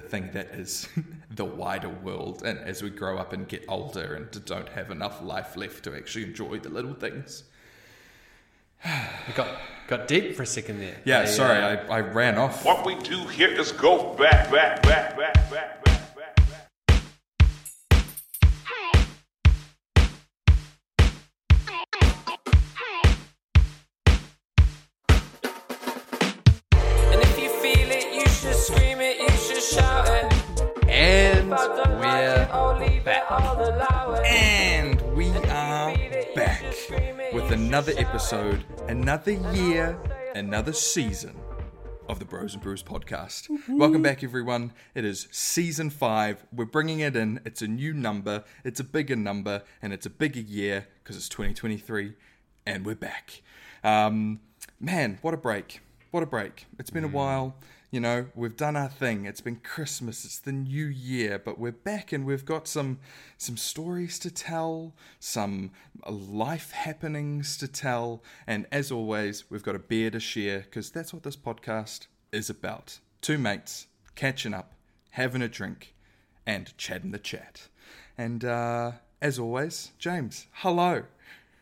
the thing that is the wider world. And as we grow up and get older and don't have enough life left to actually enjoy the little things. It got got deep for a second there. Yeah, I, sorry, uh, I, I ran off. What we do here is go back, back, back, back, back, back, another episode, another year, another season of the Bros and Brews podcast. Welcome back, everyone. It is season five. We're bringing it in. It's a new number, it's a bigger number, and it's a bigger year because it's 2023, and we're back. Um, man, what a break! What a break! It's been a while. You know, we've done our thing. It's been Christmas. It's the new year, but we're back and we've got some some stories to tell, some life happenings to tell, and as always, we've got a beer to share because that's what this podcast is about. Two mates catching up, having a drink, and chatting the chat. And uh, as always, James, hello.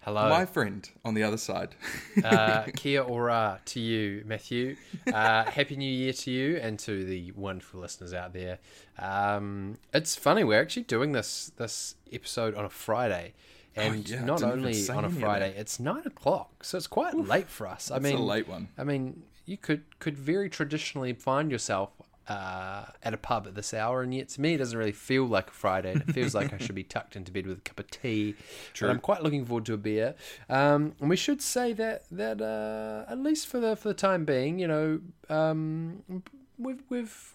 Hello, My friend on the other side. uh, kia ora to you, Matthew. Uh, Happy New Year to you and to the wonderful listeners out there. Um, it's funny we're actually doing this this episode on a Friday, and Oh, yeah, not only on a Friday, it's nine o'clock, so it's quite late for us. I It's a mean, late one. I mean, you could could very traditionally find yourself uh, at a pub at this hour, and yet to me, it doesn't really feel like a Friday. and It feels like I should be tucked into bed with a cup of tea. True. But I'm quite looking forward to a beer. Um, and we should say that that uh, at least for the for the time being, you know, um, we've we've.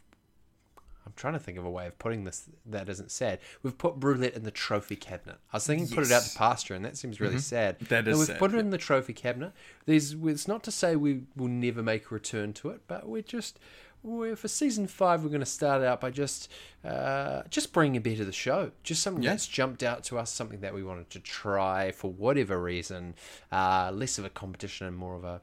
I'm trying to think of a way of putting this that isn't sad. We've put Brulette in the trophy cabinet. I was thinking put it out Yes. to pasture, and that seems really sad. That No, we've sad, put it yeah. in the trophy cabinet. There's it's not to say we will never make a return to it, but we're just for season five we're going to start out by just uh, just bringing a bit of the show, just something Yeah. that's jumped out to us, something that we wanted to try for whatever reason, uh, less of a competition and more of a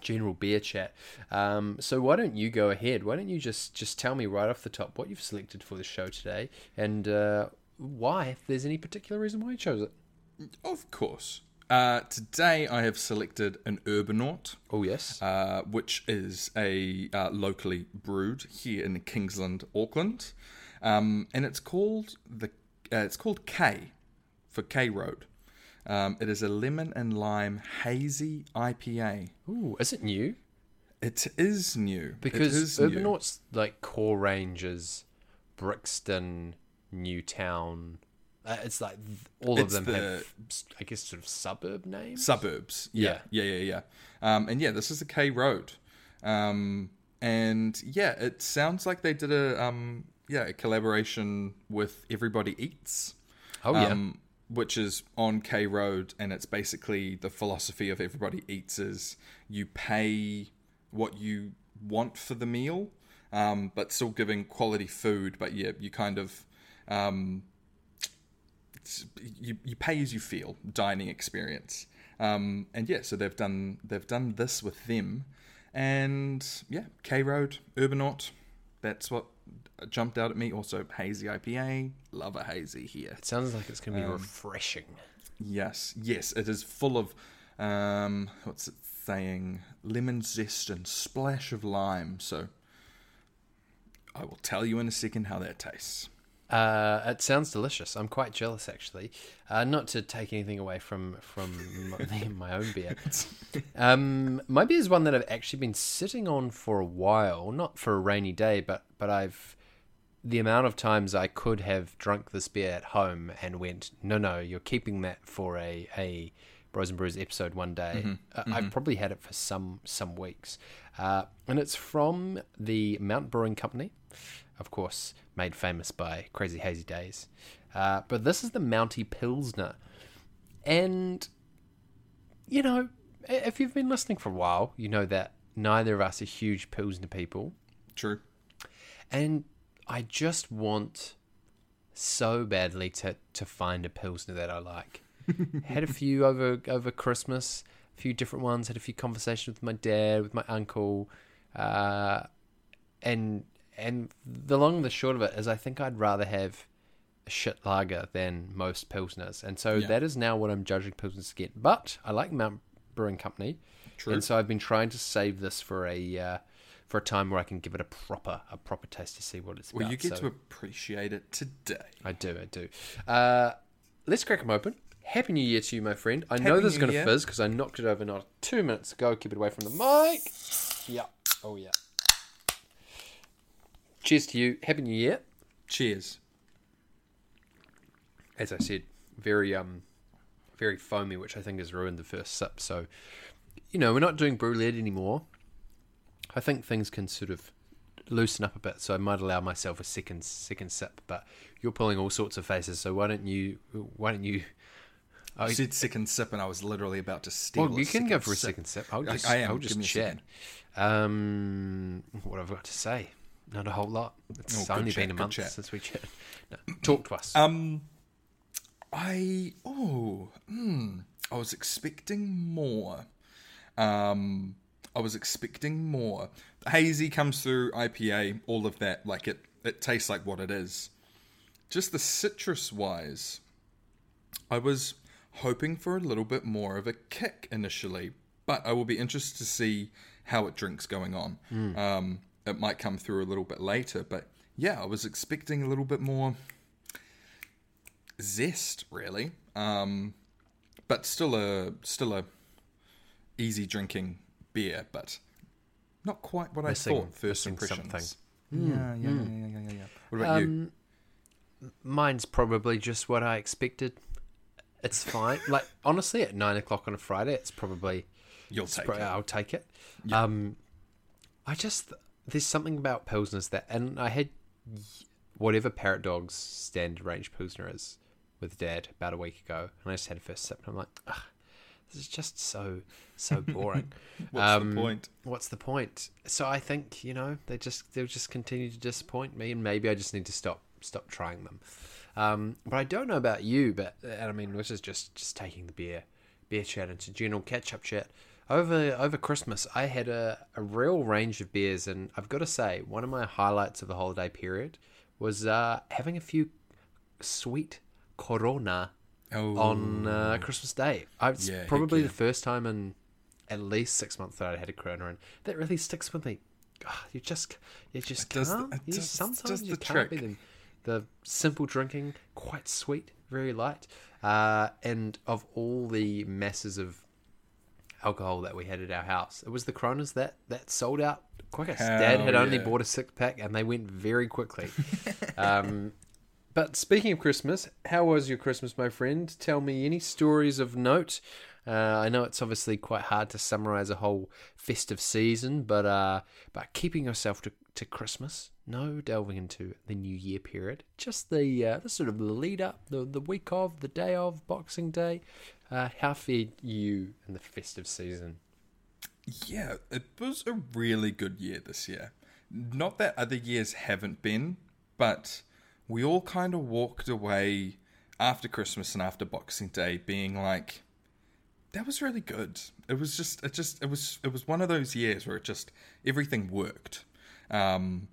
general beer chat. Um, so why don't you go ahead? Why don't you just just tell me right off the top what you've selected for the show today and uh, why, if there's any particular reason why you chose it. Of course. Uh, today I have selected an Urbanaut, Oh yes. uh, which is a uh, locally brewed here in Kingsland, Auckland, um, and it's called the uh, it's called K for K Road. Um, it is a lemon and lime hazy IPA. Ooh, is it new? It is new It Because is new. Like core range is Brixton, Newtown. Uh, it's like all It's of them the- have, I guess, sort of suburb names. suburbs. Yeah, yeah, yeah, yeah. Um, and yeah, this is a K Road, um, and yeah, it sounds like they did a um, yeah a collaboration with Everybody Eats. oh yeah. um, which is on K Road, and it's basically the philosophy of Everybody Eats is you pay what you want for the meal, um, but still giving quality food. But yeah, you kind of um, you you pay as you feel dining experience. Um, and yeah, so they've done they've done this with them, and yeah, K Road Urbanaut. That's what jumped out at me. Also, hazy IPA. Love a hazy here. it sounds like it's going to be um, refreshing. Yes, yes, it is full of um, what's it saying? Lemon zest and splash of lime. So I will tell you in a second how that tastes. Uh, it sounds delicious. I'm quite jealous, actually. Uh, not to take anything away from from my, my own beer. Um, my beer is one that I've actually been sitting on for a while. Not for a rainy day, but but I've the amount of times I could have drunk this beer at home and went, no, no, you're keeping that for a a Bros and Brews episode one day. Uh, I've probably had it for some some weeks, uh, and it's from the Mount Brewing Company, of course, made famous by Crazy Hazy Days. Uh, but this is the Mountie Pilsner, and you know, if you've been listening for a while, you know that neither of us are huge Pilsner people. True. And I just want so badly to to find a pilsner that I like. had a few over over Christmas, a few different ones. Had a few conversations with my dad, with my uncle, uh, and and the long and the short of it is, I think I'd rather have a shit lager than most pilsners, and so Yeah. that is now what I'm judging pilsners against. But I like Mount Brewing Company, True. and so I've been trying to save this for a uh, for a time where I can give it a proper a proper taste to see what it's Well, about. you get so to appreciate it today. I do, I do. Uh, let's crack them open. Happy New Year to you, my friend. I know Happy this is going to fizz because I knocked it over not two minutes ago. Keep it away from the mic. Yeah. Oh, yeah. Cheers to you. Happy New Year. Cheers. As I said, very um, very foamy, which I think has ruined the first sip. So, you know, we're not doing brew led anymore. I think things can sort of loosen up a bit, so I might allow myself a second second sip. But you're pulling all sorts of faces, so why don't you? Why don't you? I You said second sip, and I was literally about to steal. well, you can go for a sip. second sip. I'll just, I am. I'll just chat. Um, what I've got to say? Not a whole lot. It's Oh, only chat, been a month since we chatted. No, talk to us. Um, I oh, I was expecting more. Um, I was expecting more. Hazy comes through IPA, all of that. Like it, it tastes like what it is. Just the citrus wise, I was hoping for a little bit more of a kick initially, but I will be interested to see how it drinks going on. Um, it might come through a little bit later, but yeah, I was expecting a little bit more zest, really. Um, but still a still a easy drinking beer, but not quite what Missing- I thought. First missing impressions. something. Yeah, yeah, yeah, yeah, yeah, yeah. What about you? Um, mine's probably just what I expected. It's fine. like honestly, at nine o'clock on a Friday, it's probably You'll take pro- it. I'll take it. Um, I just there's something about pilsners that, and I had whatever Parrot Dog's standard range pilsner is with Dad about a week ago, and I just had a first sip, and I'm like, Ugh, this is just so so boring. What's Um, the point? What's the point? So I think you know they just they'll just continue to disappoint me, and maybe I just need to stop stop trying them. Um, but I don't know about you, but and I mean this is just just taking the beer beer chat into general catch up chat. Over over Christmas, I had a, a real range of beers, and I've got to say one of my highlights of the holiday period was uh, having a few sweet Corona Oh, on uh, Christmas Day. I, it's Yeah, probably yeah. the first time in at least six months that I had a Corona, and that really sticks with me. Ah, you just, you just does can't. you does- sometimes you the can't be them. The simple drinking, quite sweet, very light, uh, and of all the masses of alcohol that we had at our house, it was the Coronas that that sold out quickest. Dad had Hell only bought a six pack, and they went very quickly. um, but speaking of Christmas, how was your Christmas, my friend? Tell me any stories of note. Uh, I know it's obviously quite hard to summarize a whole festive season, but uh, but keeping yourself to, to Christmas, no delving into the New Year period, just the uh, the sort of lead up, the the week of, the day of Boxing Day. Uh, how fared you in the festive season? Yeah, it was a really good year this year. Not that other years haven't been, but we all kind of walked away after Christmas and after Boxing Day being like that was really good. It was just it just it was it was one of those years where it just everything worked. Um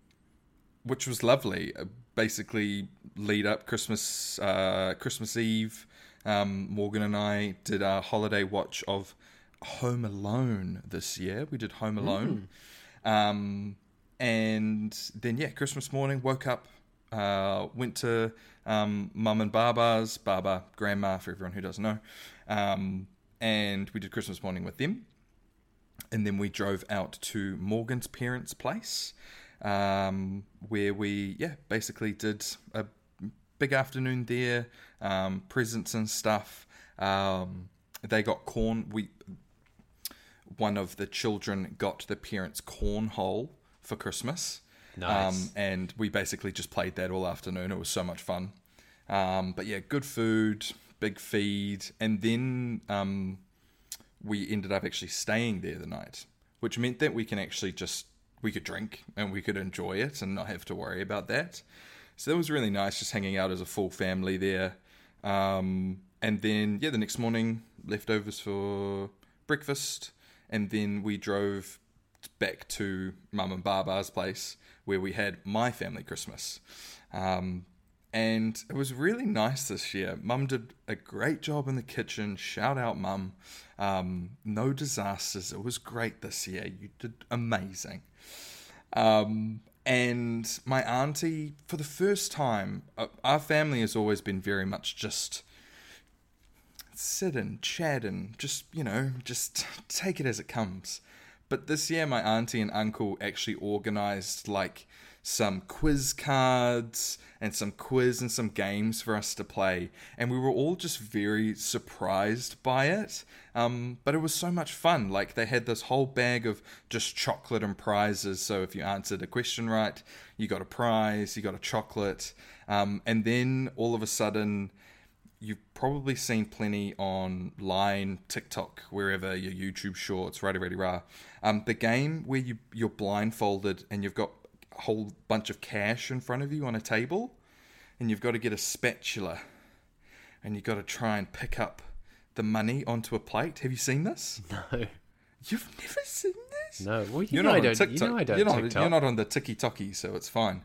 which was lovely. Uh, Basically, lead up Christmas, uh, Christmas Eve. Um, Morgan and I did a holiday watch of Home Alone this year. We did Home Alone, um, and then yeah, Christmas morning woke up, uh, went to um, Mum and Baba's, Baba Grandma for everyone who doesn't know, um, and we did Christmas morning with them. And then we drove out to Morgan's parents' place, um, where we yeah basically did a big afternoon there, um, presents and stuff. Um, they got corn. We one of the children got the parents' cornhole for Christmas. Nice. Um, and we basically just played that all afternoon. It was so much fun. Um, but yeah, good food, big feed, and then um, we ended up actually staying there the night, which meant that we can actually just we could drink and we could enjoy it and not have to worry about that. So that was really nice, just hanging out as a full family there. Um, and then yeah, the next morning leftovers for breakfast, and then we drove back to Mum and Baba's place where we had my family Christmas. Um, and it was really nice this year. Mum did a great job in the kitchen. Shout out, Mum. Um, no disasters. It was great this year. You did amazing. Um, and my auntie, for the first time, uh, our family has always been very much just sit and chat and just, you know, just take it as it comes. But this year, my auntie and uncle actually organized like some quiz cards and some quiz and some games for us to play. And we were all just very surprised by it. Um, but it was so much fun. Like they had this whole bag of just chocolate and prizes. So if you answered a question right, you got a prize, you got a chocolate. Um, and then all of a sudden, you've probably seen plenty online, TikTok, wherever your YouTube shorts, righty righty rah. Um, the game where you you're blindfolded and you've got whole bunch of cash in front of you on a table, and you've got to get a spatula, and you've got to try and pick up the money onto a plate. Have you seen this? No, You've never seen this? no. Well, you You're know not I on don't. TikTok. You know I don't you're, not, TikTok. you're not on the ticky tocky, so it's fine.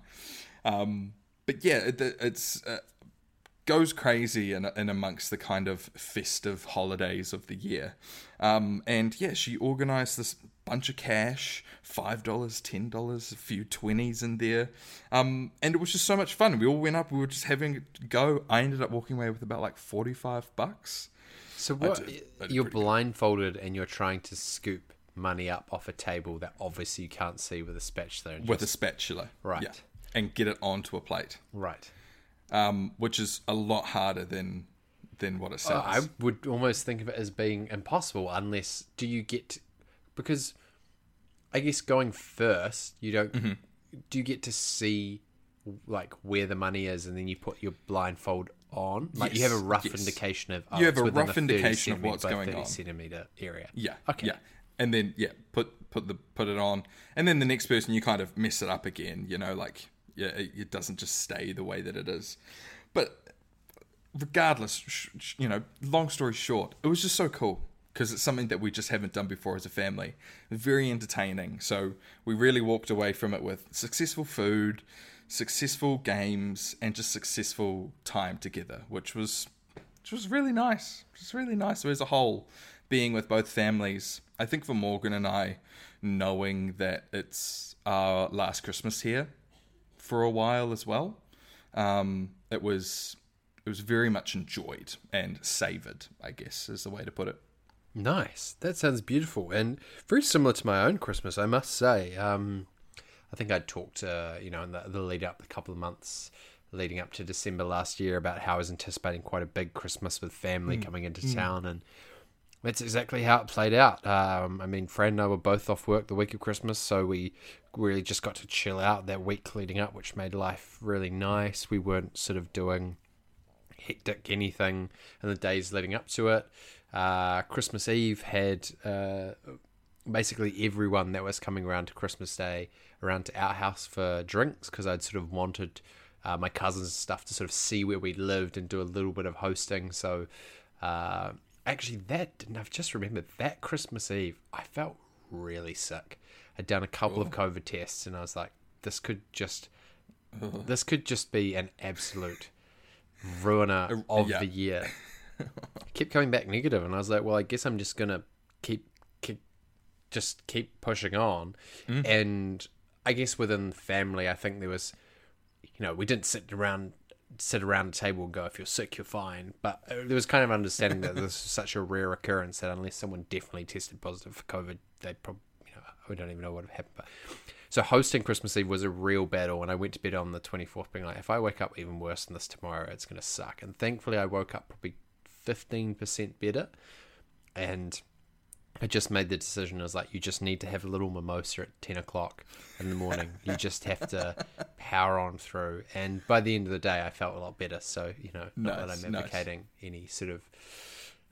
Um, but yeah, it, it's uh, goes crazy in, in amongst the kind of festive holidays of the year. Um, and yeah, she organised this bunch of cash five dollars, ten dollars, a few twenties in there. Um, and it was just so much fun. We all went up. We were just having a go. I ended up walking away with about like forty five bucks. So what? did- I did you're pretty good. blindfolded and you're trying to scoop money up off a table that obviously you can't see with a spatula. And with a spatula, Right. Yeah, and get it onto a plate, right. um, which is a lot harder than than what it sounds. I would almost think of it as being impossible unless do you get because I guess going first you don't Mm-hmm. do you get to see like where the money is and then you put your blindfold on like you have a rough yes. indication of oh, You have a rough indication of what's going 30 on. centimeter area Yeah. okay Yeah. And then yeah, put put the put it on, and then the next person you kind of mess it up again. You know, like yeah, it, it doesn't just stay the way that it is. But regardless, sh- sh- you know, long story short, it was just so cool because it's something that we just haven't done before as a family. Very entertaining. So we really walked away from it with successful food, successful games, and just successful time together, which was which was really nice. Was really nice. As a whole, being with both families, I think for Morgan and I, knowing that it's our last Christmas here for a while as well, um, it was it was very much enjoyed and savoured. I guess is the way to put it. Nice. That sounds beautiful and very similar to my own Christmas, I must say. Um, I think I talked, uh, you know, in the, the lead up, the couple of months leading up to December last year about how I was anticipating quite a big Christmas with family coming into town, and that's exactly how it played out. Um, I mean, Fran and I were both off work the week of Christmas, so we really just got to chill out that week leading up, which made life really nice. We weren't sort of doing hectic anything in the days leading up to it. Uh, Christmas Eve had uh, basically everyone that was coming around to Christmas Day around to our house for drinks because I'd sort of wanted uh, my cousins stuff to sort of see where we lived and do a little bit of hosting. So uh, actually, that didn't. I've just remembered that Christmas Eve I felt really sick. I'd done a couple of COVID tests and I was like, this could just. This could just be an absolute ruiner of yeah. the year. Kept coming back negative, and I was like, well, I guess I'm just gonna keep keep just keep pushing on. Mm-hmm. And I guess within the family, I think there was, you know, we didn't sit around sit around a table and go, if you're sick, you're fine. But there was kind of understanding that this was such a rare occurrence that unless someone definitely tested positive for COVID, they probably, you know, we don't even know what would happen. But so hosting Christmas Eve was a real battle, and I went to bed on the 24th being like, if I wake up even worse than this tomorrow, it's going to suck. And thankfully, I woke up probably 15% better, and I just made the decision. I was like, you just need to have a little mimosa at 10 o'clock in the morning. you just have to power on through. And by the end of the day, I felt a lot better. So, you know, not Nice, that I'm nice. advocating any sort of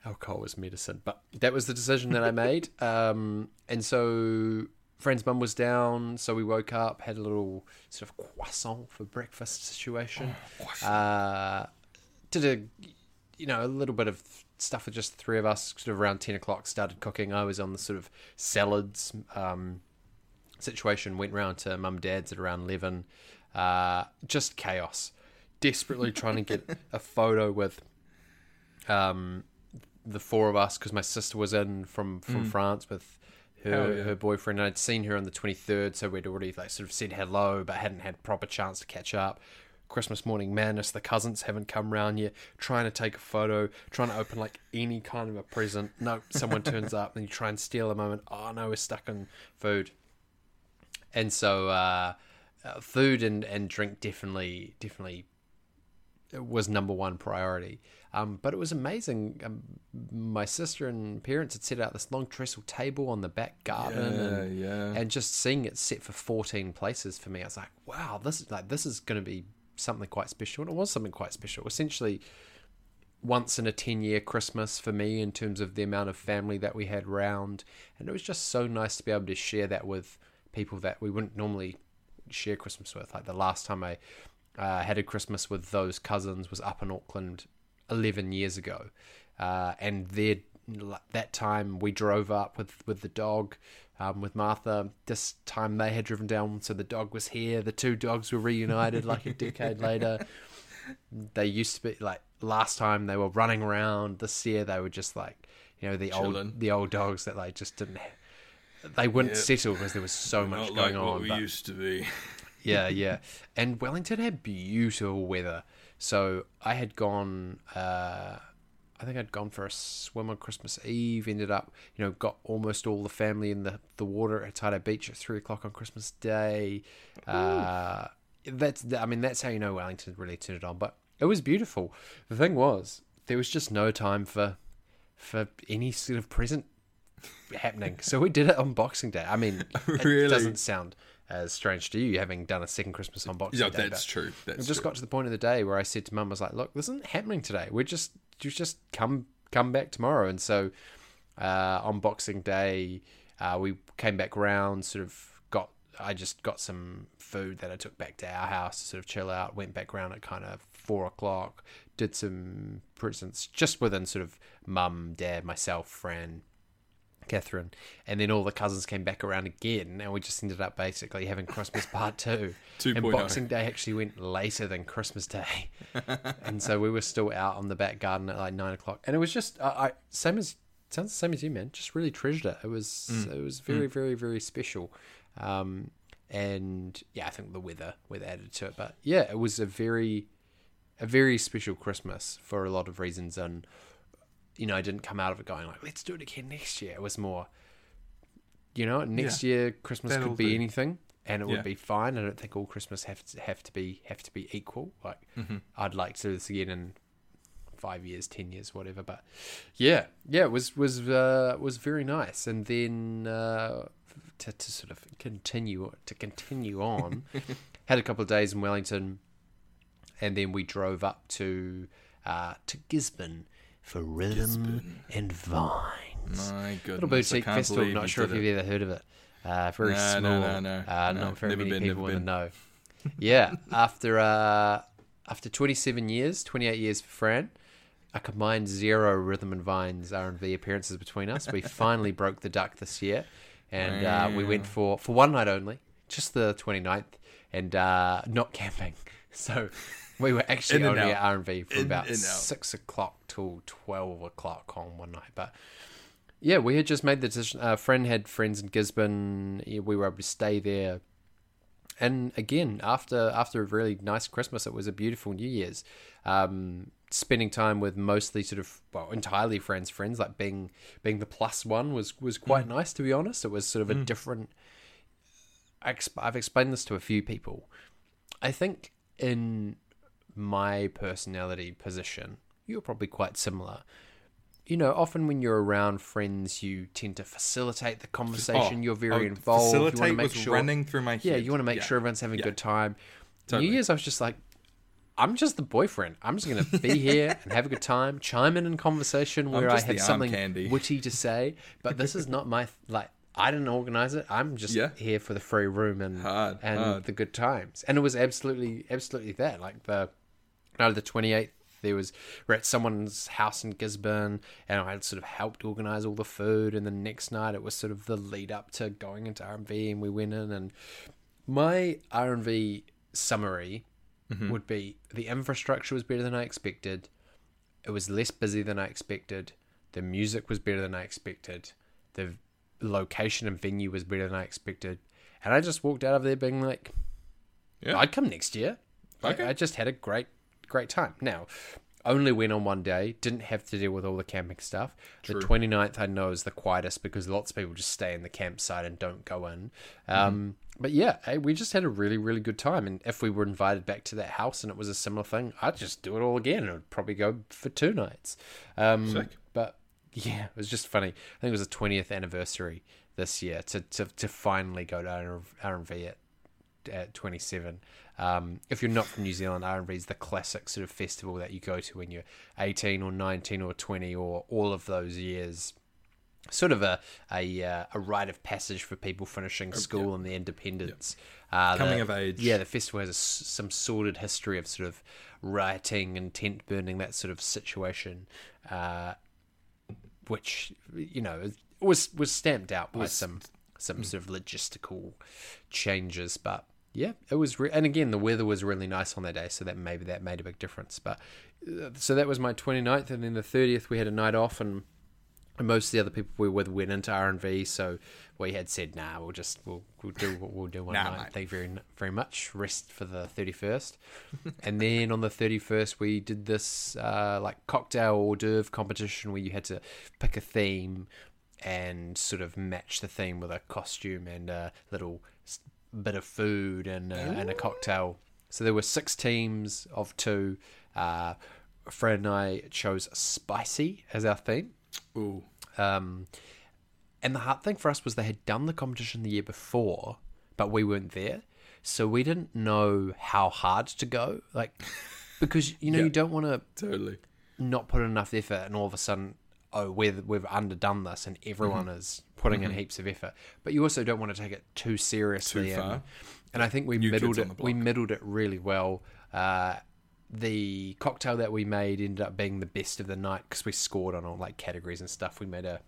alcohol as medicine, but that was the decision that I made. Um, and so, Fran's mum was down, so we woke up, had a little sort of croissant for breakfast situation. uh, did a, you know, a little bit of stuff with just the three of us. Sort of around ten o'clock, started cooking. I was on the sort of salads. Um, situation. Went round to mum dad's at around eleven. Uh, just chaos. Desperately trying to get a photo with um, the four of us because my sister was in from from France with her yeah. her boyfriend. And I'd seen her on the twenty third, so we'd already like sort of said hello, but hadn't had proper chance to catch up. Christmas morning madness. The cousins haven't come round yet. Trying to take a photo, trying to open like any kind of a present. No, someone turns up and you try and steal a moment. Oh no, we're stuck in food. And so uh, uh, food and, and drink definitely definitely was number one priority. Um, but it was amazing. Um, my sister and parents had set out this long trestle table on the back garden, Yeah, and, yeah. and just seeing it set for fourteen places for me, I was like, wow, this is like this is going to be something quite special, and it was something quite special. Essentially, once in a 10 year Christmas for me in terms of the amount of family that we had round. And it was just so nice to be able to share that with people that we wouldn't normally share Christmas with. Like the last time I uh, had a Christmas with those cousins was up in Auckland 11 years ago. Uh, and there, that time we drove up with, with the dog. Um, with Martha, this time they had driven down, so the dog was here. The two dogs were reunited like a decade later they used to be like last time they were running around this year they were just like you know the Chilling. old the old dogs that like just didn't they wouldn't Yep. settle because there was so much going like on what we but- used to be. yeah yeah and wellington had beautiful weather so i had gone uh I think I'd gone for a swim on Christmas Eve. Ended up, you know, got almost all the family in the, the water at Taito Beach at three o'clock on Christmas Day. Uh, that's, I mean, that's how you know Wellington really turned it on. But it was beautiful. The thing was, there was just no time for for any sort of present happening. So we did it on Boxing Day. I mean, Really? it doesn't sound as strange to you having done a second Christmas on Boxing Yeah, Day. that's true. That's it just true. got to the point of the day where I said to Mum, I was like, "Look, this isn't happening today. We're just just come come back tomorrow." And so uh, on Boxing Day, uh, we came back round, sort of got. I just got some food that I took back to our house to sort of chill out. Went back round at kind of four o'clock. Did some presents just within sort of mum, dad, myself, Fran, Catherine, and then all the cousins came back around again, and we just ended up basically having Christmas part two. 2.0. And Boxing Day actually went later than Christmas Day, and so we were still out on the back garden at like nine o'clock, and it was just I, I same as sounds the same as you, man. Just really treasured it. It was it was very very very special, um, and yeah, I think the weather weather added to it, but yeah, it was a very a very special Christmas for a lot of reasons, and you know, I didn't come out of it going like, let's do it again next year. It was more, you know, next year Christmas That'll could be do. anything, and it Yeah. would be fine. I don't think all Christmas have to have to be have to be equal. Like, Mm-hmm. I'd like to do this again in five years, ten years, whatever. But yeah, yeah, it was was uh, was very nice. And then uh, to to sort of continue to continue on, had a couple of days in Wellington, and then we drove up to uh, to Gisborne for rhythm and vines. My goodness. Little I boutique can't festival. Not sure if did you've ever heard of it. Uh, very No, small. no, no, no. Uh, No, not very never many been, people never in know. Yeah, after uh, after 27 years, 28 years for Fran, a combined zero rhythm and vines R and V appearances between us. We finally broke the duck this year, and uh, we went for for one night only, just the 29th, and uh, not camping. So we were actually only out. at R and V from In about out. six o'clock till 12 o'clock on one night, but. Yeah, we had just made the decision. A friend had friends in Gisborne. Yeah, We were able to stay there and again after after a really nice christmas it was a beautiful new year's um spending time with mostly sort of well entirely friends friends like being being the plus one was was quite mm. nice to be honest it was sort of a mm. different I exp- i've explained this to a few people i think in my personality position you're probably quite similar you know, often when you're around friends, you tend to facilitate the conversation. Oh, you're very oh, involved. You want to make was sure running through my yeah, you want to make Yeah. sure everyone's having Yeah. a good time. Totally. New Year's, I was just like, I'm just the boyfriend. I'm just going to be here and have a good time, chime in in conversation where I have something candy. witty to say. But this is not my like. I didn't organize it. I'm just Yeah. here for the free room and Hard, and hard. the good times. And it was absolutely absolutely that. Like the no, the 28th There was we're at someone's house in Gisborne, and I had sort of helped organize all the food. And the next night, it was sort of the lead up to going into R and V, and we went in. And my R and V summary mm-hmm. would be the infrastructure was better than I expected. It was less busy than I expected. The music was better than I expected. The location and venue was better than I expected. And I just walked out of there being like, Yeah. I'd come next year. I- Okay. I, just had a great, great time. Now, only went on one day, didn't have to deal with all the camping stuff. The 29th I know is the quietest because lots of people just stay in the campsite and don't go in. Um, But yeah, hey, we just had a really, really good time. And if we were invited back to that house and it was a similar thing, I'd just do it all again. It would probably go for two nights. Um, Sick. But yeah, it was just funny. I think it was the 20th anniversary this year to, to, to finally go to R&V at at 27. Um, if you're not from New Zealand, R&V is the classic sort of festival that you go to when you're 18 or 19 or 20 or all of those years. Sort of a a, uh, a rite of passage for people finishing school and the independence. Uh, Coming the- of age. Yeah, the festival has a some sordid history of sort of rioting and tent burning, that sort of situation. Uh, which you know was was stamped out by some some sort of logistical changes but yeah it was re- and again the weather was really nice on that day so that maybe that made a big difference but uh, so that was my 29th and then the 30th we had a night off and and most of the other people we were with went into R and V, so we had said, "Nah, we'll just we'll, we'll do what we'll do one Nah, night. mate. Thank you very very much. Rest for the thirty first, and then on the thirty first we did this uh, like cocktail hors d'oeuvre competition where you had to pick a theme and sort of match the theme with a costume and a little bit of food and uh, and a cocktail. So there were six teams of two. Uh, Fred and I chose spicy as our theme. Ooh. Um, and the hard thing for us was they had done the competition the year before, but we weren't there, so we didn't know how hard to go. Like, because you know Yeah. you don't want to Totally. not put in enough effort, and all of a sudden, oh, we've we've underdone this, and everyone Mm-hmm. is putting in heaps of effort. But you also don't want to take it too seriously. Too and- far. And, I think we New middled it. We middled it really well. Uh, the cocktail that we made ended up being the best of the night because we scored on all like categories and stuff. We made a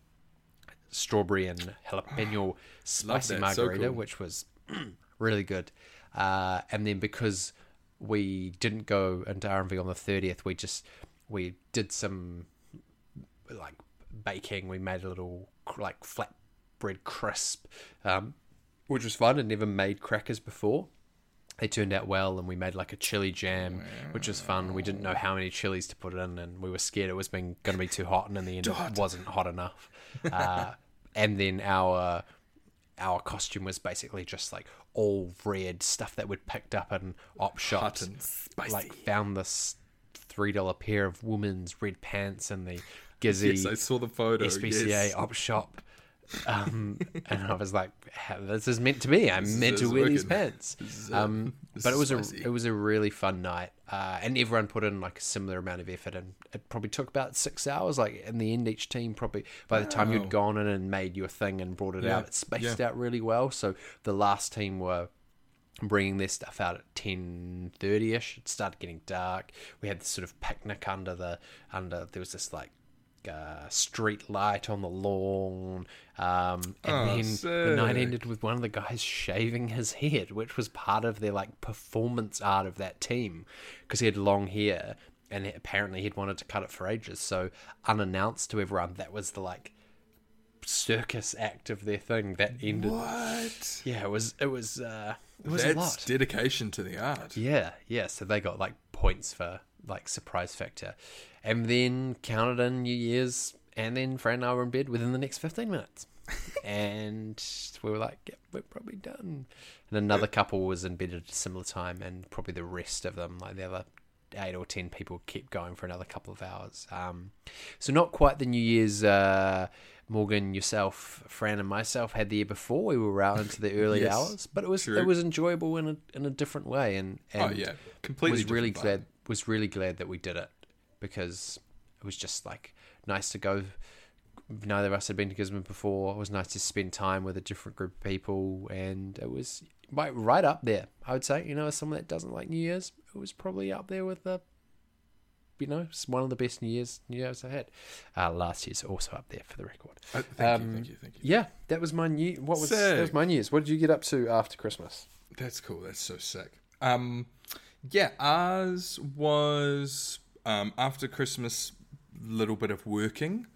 strawberry and jalapeno spicy that, so margarita, cool. which was really good. Uh, and then because we didn't go into R&V on the 30th, we just we did some like baking. We made a little like flatbread crisp, um, which was fun. I'd never made crackers before. They turned out well, and we made like a chili jam, which was fun. We didn't know how many chilies to put in, and we were scared it was being going to be too hot, and in the end, it wasn't hot enough. Uh, and then our our costume was basically just like all red stuff that we'd picked up in op shops. And. Like found this three dollar pair of women's red pants in the Gizzy Yes, I saw the photo. SPCA yes. op shop. Um, and I was like, "This is meant to be. I'm is- meant to wear these pants." Is, uh, Um, but it was spicy. a it was a really fun night, uh, and everyone put in like a similar amount of effort, and it probably took about six hours. Like in the end, each team probably by the time Wow. you'd gone in and made your thing and brought it Yeah, out, it spaced yeah. out really well. So the last team were bringing their stuff out at 10.30ish it started getting dark we had this sort of picnic under the under there was this like uh, street light on the lawn um, and Oh, then the night ended with one of the guys shaving his head which was part of their like performance art of that team because he had long hair and apparently he'd wanted to cut it for ages so unannounced to everyone that was the like circus act of their thing that ended What? yeah, it was it was uh it was That's a lot. dedication to the art. yeah, yeah. So they got like points for like surprise factor, and then counted in New Year's, and then Fran and I were in bed within the next fifteen minutes, and we were like, yeah, we're probably done. And another couple was in bed at a similar time, and probably the rest of them, like the other eight or ten people, kept going for another couple of hours. Um, so not quite the New Year's. Uh, Morgan, yourself, Fran, and myself had the year before. We were out into the early Yes, hours, but it was true. it was enjoyable in a in a different way, and, and Oh, yeah. Completely was really different vibe. glad was really glad that we did it because it was just like nice to go. Neither of us had been to Gisborne before. It was nice to spend time with a different group of people, and it was right right up there. I would say, you know, as someone that doesn't like New Year's, it was probably up there with the you know, it's one of the best New Year's New Year's I had. Uh, last year's also up there for the record. Uh, thank you, Um, thank you, thank you. Yeah, that was my new. What was that was my New Year's? What did you get up to after Christmas? That's cool. That's so sick. Um, yeah, ours was um, after Christmas, little bit of working,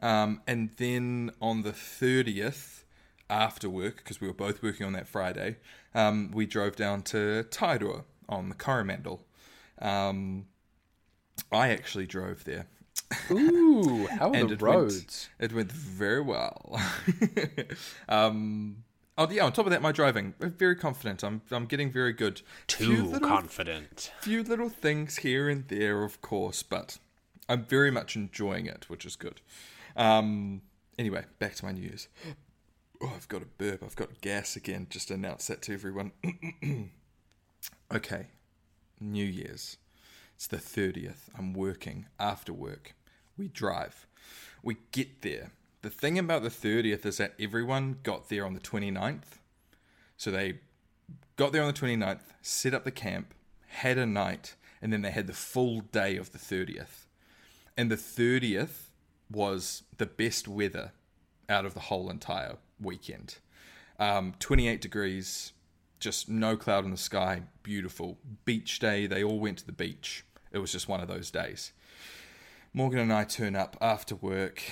um, and then on the thirtieth, after work, because we were both working on that Friday, um, we drove down to Tairua on the Coromandel. Um, I actually drove there. Ooh, how are the it roads? Went, it went very well. um, oh yeah. On top of that, my driving very confident. I'm I'm getting very good. Few Too little, confident. few little things here and there, of course, but I'm very much enjoying it, which is good. Um, anyway, back to my news. Oh, I've got a burp. I've got gas again. Just announce that to everyone. okay, New Year's. It's the 30th. I'm working after work. We drive. We get there. The thing about the 30th is that everyone got there on the 29th. So they got there on the 29th, set up the camp, had a night, and then they had the full day of the 30th. And the 30th was the best weather out of the whole entire weekend. Um, 28 degrees, just no cloud in the sky, beautiful. Beach day, they all went to the beach. It was just one of those days. Morgan and I turn up after work,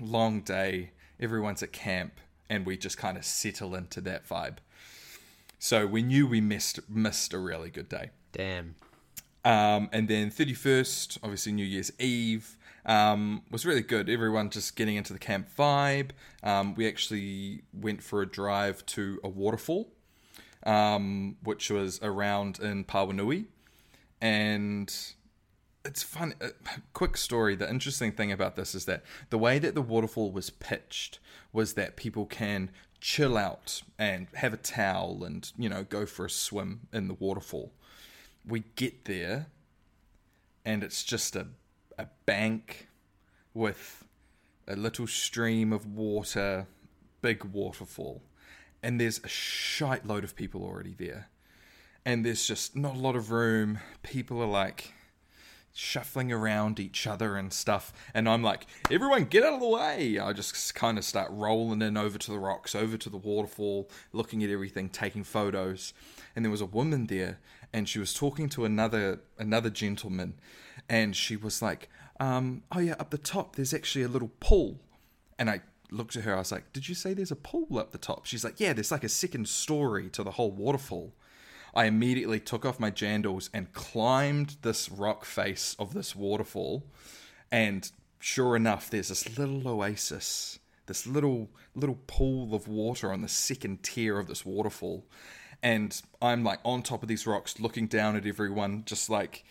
long day, everyone's at camp, and we just kind of settle into that vibe. So we knew we missed missed a really good day. Damn. Um, and then 31st, obviously New Year's Eve, um, was really good. Everyone just getting into the camp vibe. Um, we actually went for a drive to a waterfall, um, which was around in Pauanui. And it's fun. A uh, quick story. The interesting thing about this is that the way that the waterfall was pitched was that people can chill out and have a towel and, you know, go for a swim in the waterfall we get there and it's just a, a bank with a little stream of water, big waterfall. And there's a shite load of people already there. And there's just not a lot of room. People are like shuffling around each other and stuff. And I'm like, everyone get out of the way. I just kind of start rolling in over to the rocks, over to the waterfall, looking at everything, taking photos. And there was a woman there and she was talking to another another gentleman and she was like, um, oh yeah, up the top there's actually a little pool. And I looked at her, I was like, Did you say there's a pool up the top? She's like, Yeah, there's like a second story to the whole waterfall. I immediately took off my jandals and climbed this rock face of this waterfall. And sure enough, there's this little oasis, this little little pool of water on the second tier of this waterfall. And I'm like on top of these rocks, looking down at everyone, just like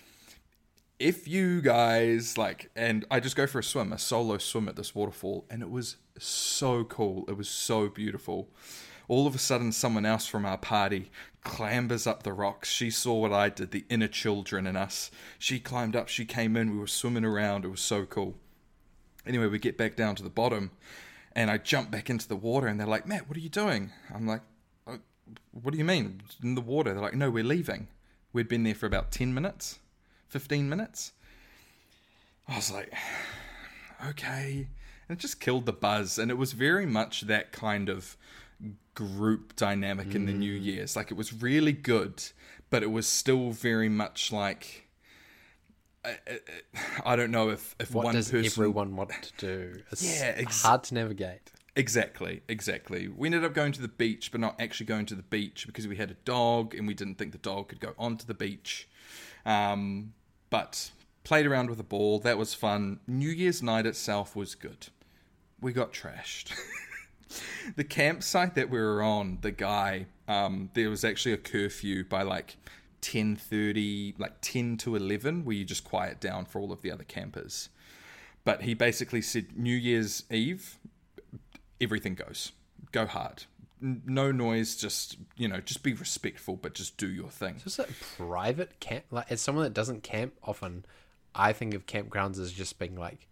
if you guys like and i just go for a swim a solo swim at this waterfall and it was so cool it was so beautiful all of a sudden someone else from our party clambers up the rocks she saw what i did the inner children in us she climbed up she came in we were swimming around it was so cool anyway we get back down to the bottom and i jump back into the water and they're like matt what are you doing i'm like "Uh, what do you mean in the water they're like no we're leaving we'd been there for about 10 minutes 15 minutes. I was like, okay. And it just killed the buzz. And it was very much that kind of group dynamic in the New Mm. Year's. Like, it was really good, but it was still very much like. I, I, I don't know if, if What one does person. everyone want to do? It's Yeah, ex- hard to navigate. Exactly, exactly. We ended up going to the beach, but not actually going to the beach because we had a dog and we didn't think the dog could go onto the beach. Um, but played around with a ball. That was fun. New Year's night itself was good. We got trashed. the campsite that we were on, the guy, um, there was actually a curfew by like ten thirty, like ten to eleven, where you just quiet down for all of the other campers. But he basically said New Year's Eve, everything goes. Go hard. No noise, just, you know, just be respectful, but just do your thing. So Just a private camp. Like as someone that doesn't camp often, I think of campgrounds as just being like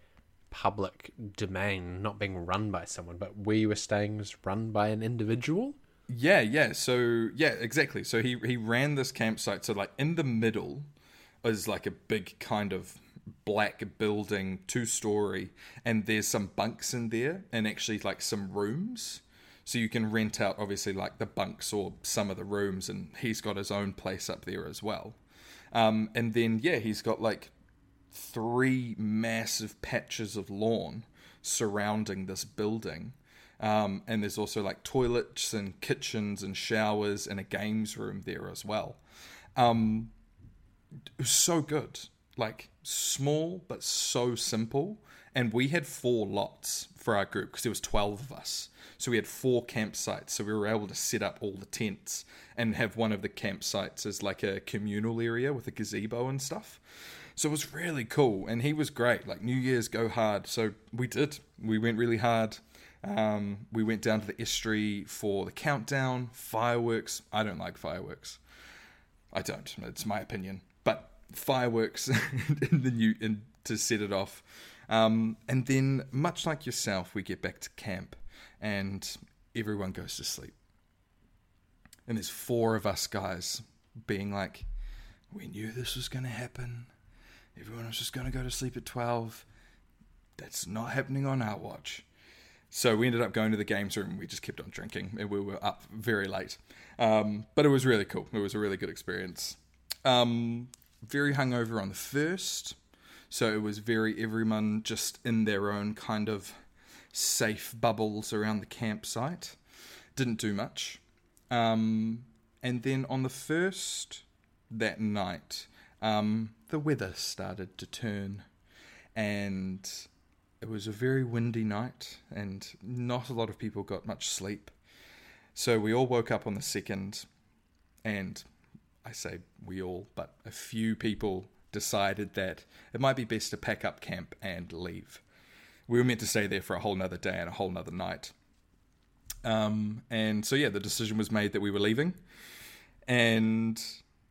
public domain, not being run by someone. But where you were staying was run by an individual. Yeah, yeah. So yeah, exactly. So he he ran this campsite. So like in the middle is like a big kind of black building, two story, and there's some bunks in there, and actually like some rooms. So you can rent out obviously like the bunks or some of the rooms, and he's got his own place up there as well. Um, and then yeah, he's got like three massive patches of lawn surrounding this building. Um, and there's also like toilets and kitchens and showers and a games room there as well. Um, it was so good. Like small but so simple. And we had four lots for our group because there was twelve of us. So we had four campsites. So we were able to set up all the tents and have one of the campsites as like a communal area with a gazebo and stuff. So it was really cool. And he was great. Like New Year's go hard. So we did. We went really hard. Um, we went down to the estuary for the countdown, fireworks. I don't like fireworks. I don't. It's my opinion. But fireworks in the new in, to set it off. Um, and then, much like yourself, we get back to camp, and everyone goes to sleep. And there's four of us guys being like, "We knew this was going to happen. Everyone was just going to go to sleep at twelve. That's not happening on our watch." So we ended up going to the games room. We just kept on drinking, and we were up very late. Um, but it was really cool. It was a really good experience. Um, very hungover on the first, so it was very everyone just in their own kind of safe bubbles around the campsite. Didn't do much. Um, and then on the first that night, um, the weather started to turn, and it was a very windy night, and not a lot of people got much sleep. So we all woke up on the second, and I say we all, but a few people decided that it might be best to pack up camp and leave. We were meant to stay there for a whole nother day and a whole nother night. Um, and so, yeah, the decision was made that we were leaving. And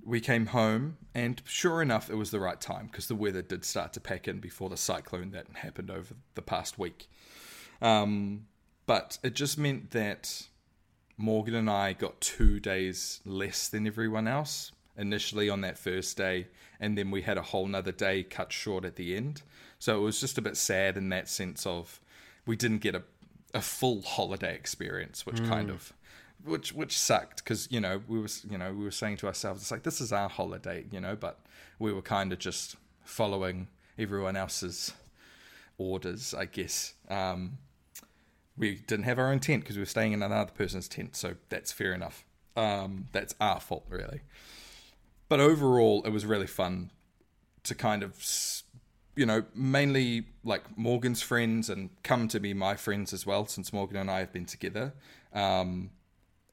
we came home, and sure enough, it was the right time because the weather did start to pack in before the cyclone that happened over the past week. Um, but it just meant that Morgan and I got two days less than everyone else initially on that first day, and then we had a whole nother day cut short at the end. So it was just a bit sad in that sense of we didn't get a, a full holiday experience, which kind of which which sucked because you know we was you know we were saying to ourselves it's like this is our holiday you know but we were kind of just following everyone else's orders I guess. Um, we didn't have our own tent because we were staying in another person's tent so that's fair enough. Um, that's our fault really. But overall it was really fun to kind of you know mainly like morgan's friends and come to be my friends as well since morgan and i have been together. Um,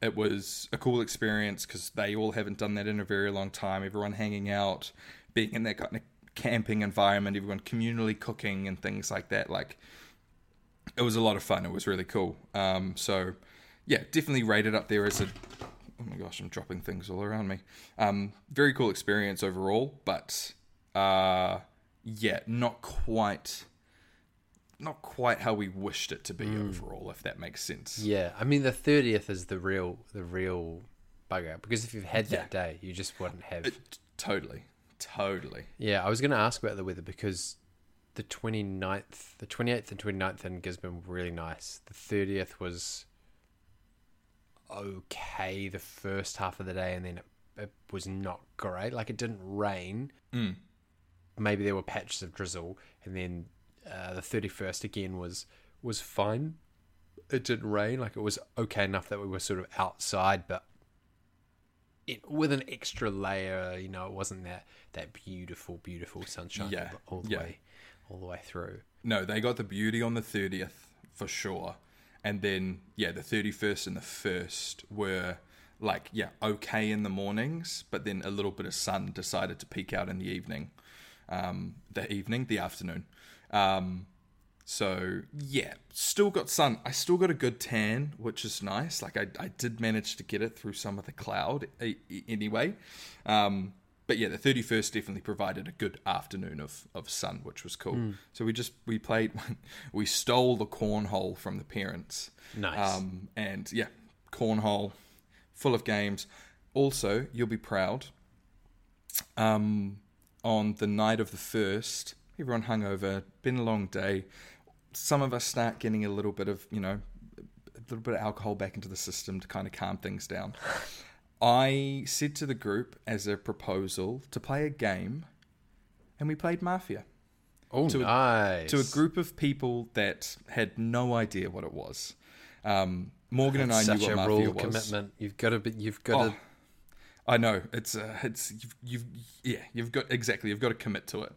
it was a cool experience because they all haven't done that in a very long time. Everyone hanging out being in that kind of camping environment everyone communally cooking and things like that like it was a lot of fun. It was really cool. Um, so yeah definitely rated up there as a oh my gosh, I'm dropping things all around me. Um, very cool experience overall, but uh, yeah, not quite, not quite how we wished it to be overall. If that makes sense. Yeah, I mean the thirtieth is the real the real bugger because if you've had that day, you just wouldn't have. It- totally, totally. Yeah, I was going to ask about the weather because the 29th, the 28th and 29th in Gisborne were really nice. The 30th was okay the first half of the day and then it, it was not great. Like it didn't rain. Mm. Maybe there were patches of drizzle and then uh, the 31st again was was fine. It didn't rain. Like it was okay enough that we were sort of outside but it, with an extra layer, you know, it wasn't that that beautiful, beautiful sunshine Yeah, all the yeah. way, all the way through. No, they got the beauty on the 30th for sure. And then, yeah, the 31st and the 1st were like, yeah, okay in the mornings, but then a little bit of sun decided to peek out in the evening. Um, the evening, the afternoon. Um, so, yeah, still got sun. I still got a good tan, which is nice. Like, I, I did manage to get it through some of the cloud anyway. Um, but yeah, the 31st definitely provided a good afternoon of, of sun, which was cool. So we just, we played, we stole the cornhole from the parents. Nice. Um, and yeah, cornhole, full of games. Also, you'll be proud. Um, on the night of the first, everyone hungover, been a long day. Some of us start getting a little bit of, you know, a little bit of alcohol back into the system to kind of calm things down. I said to the group as a proposal to play a game, and we played Mafia Oh, to a- nice. to a group of people that had no idea what it was. Um, Morgan and I knew what a Mafia rule was. commitment. You've got to be. You've got Oh, I know it's uh, it's you've, you've yeah you've got exactly you've got to commit to it.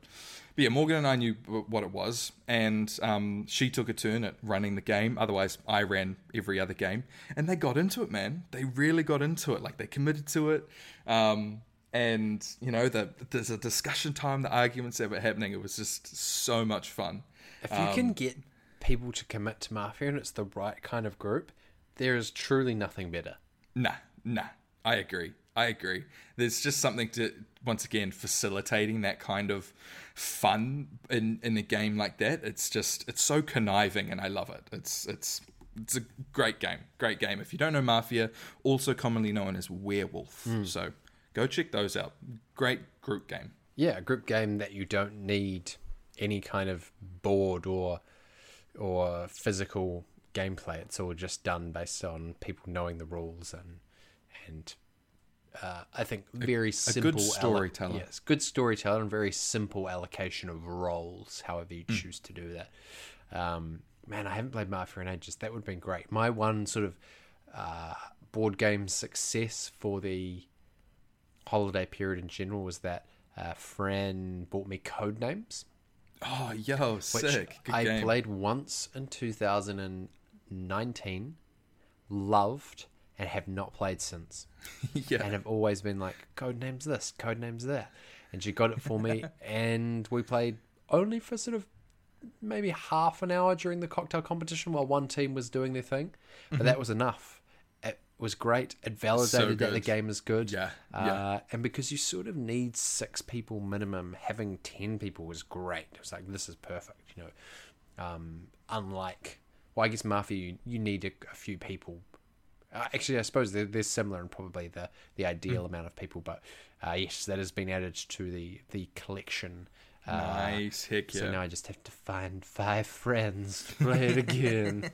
But yeah, Morgan and I knew what it was, and um, she took a turn at running the game. Otherwise, I ran every other game, and they got into it, man. They really got into it. Like they committed to it. Um, and you know, the, there's a discussion time, the arguments that were happening. It was just so much fun. If you um, can get people to commit to mafia and it's the right kind of group, there is truly nothing better. Nah, nah. I agree. I agree. There's just something to once again facilitating that kind of fun in in a game like that. It's just it's so conniving and I love it. It's it's it's a great game. Great game. If you don't know Mafia, also commonly known as Werewolf. Hmm. So go check those out. Great group game. Yeah, a group game that you don't need any kind of board or or physical gameplay. It's all just done based on people knowing the rules and and uh, I think very simple good storyteller. yes, good storyteller and very simple allocation of roles. However you choose to do that. Um, man, I haven't played Mafia in ages. That would have been great. My one sort of uh, board game success for the holiday period in general was that uh, Fran bought me Codenames, Oh, yo, sick. Good I game. played once in 2019, loved, and have not played since. yeah. And have always been like, Codenames this, Codenames that. And she got it for me, and we played only for sort of maybe half an hour during the cocktail competition while one team was doing their thing. But that was enough. It was great. It validated that the game is good. Yeah, Uh, yeah. And because you sort of need six people minimum, having 10 people was great. It was like, this is perfect, you know. Um, unlike, well, I guess Mafia, you, you need a, a few people. Uh, actually, I suppose they're, they're similar in probably the, the ideal amount of people, but uh, yes, that has been added to the, the collection. Uh, nice. Heck yeah. So now I just have to find five friends to play it again.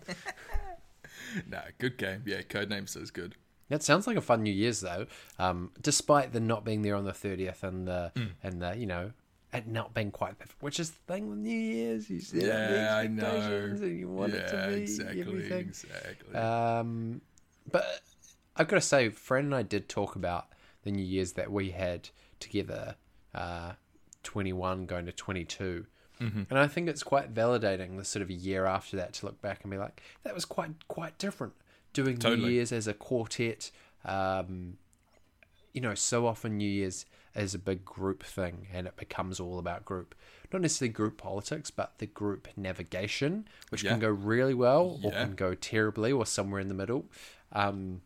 nah, good game. Yeah, Codenames is good. That sounds like a fun New Year's though. Um, despite the not being there on the thirtieth and the Mm. and the you know it not being quite perfect, which is the thing with New Year's. You set the Yeah, I know. and you want yeah, it to be exactly. everything. Exactly. Um, but I've got to say, Fran and I did talk about the New Year's that we had together, uh, 21 going to 22. Mm-hmm. And I think it's quite validating the sort of a year after that to look back and be like, that was quite quite different. Doing New Year's as a quartet, um, you know, so often New Year's is a big group thing and it becomes all about group. Not necessarily group politics, but the group navigation, which Yeah. can go really well or can go terribly or somewhere in the middle. Um,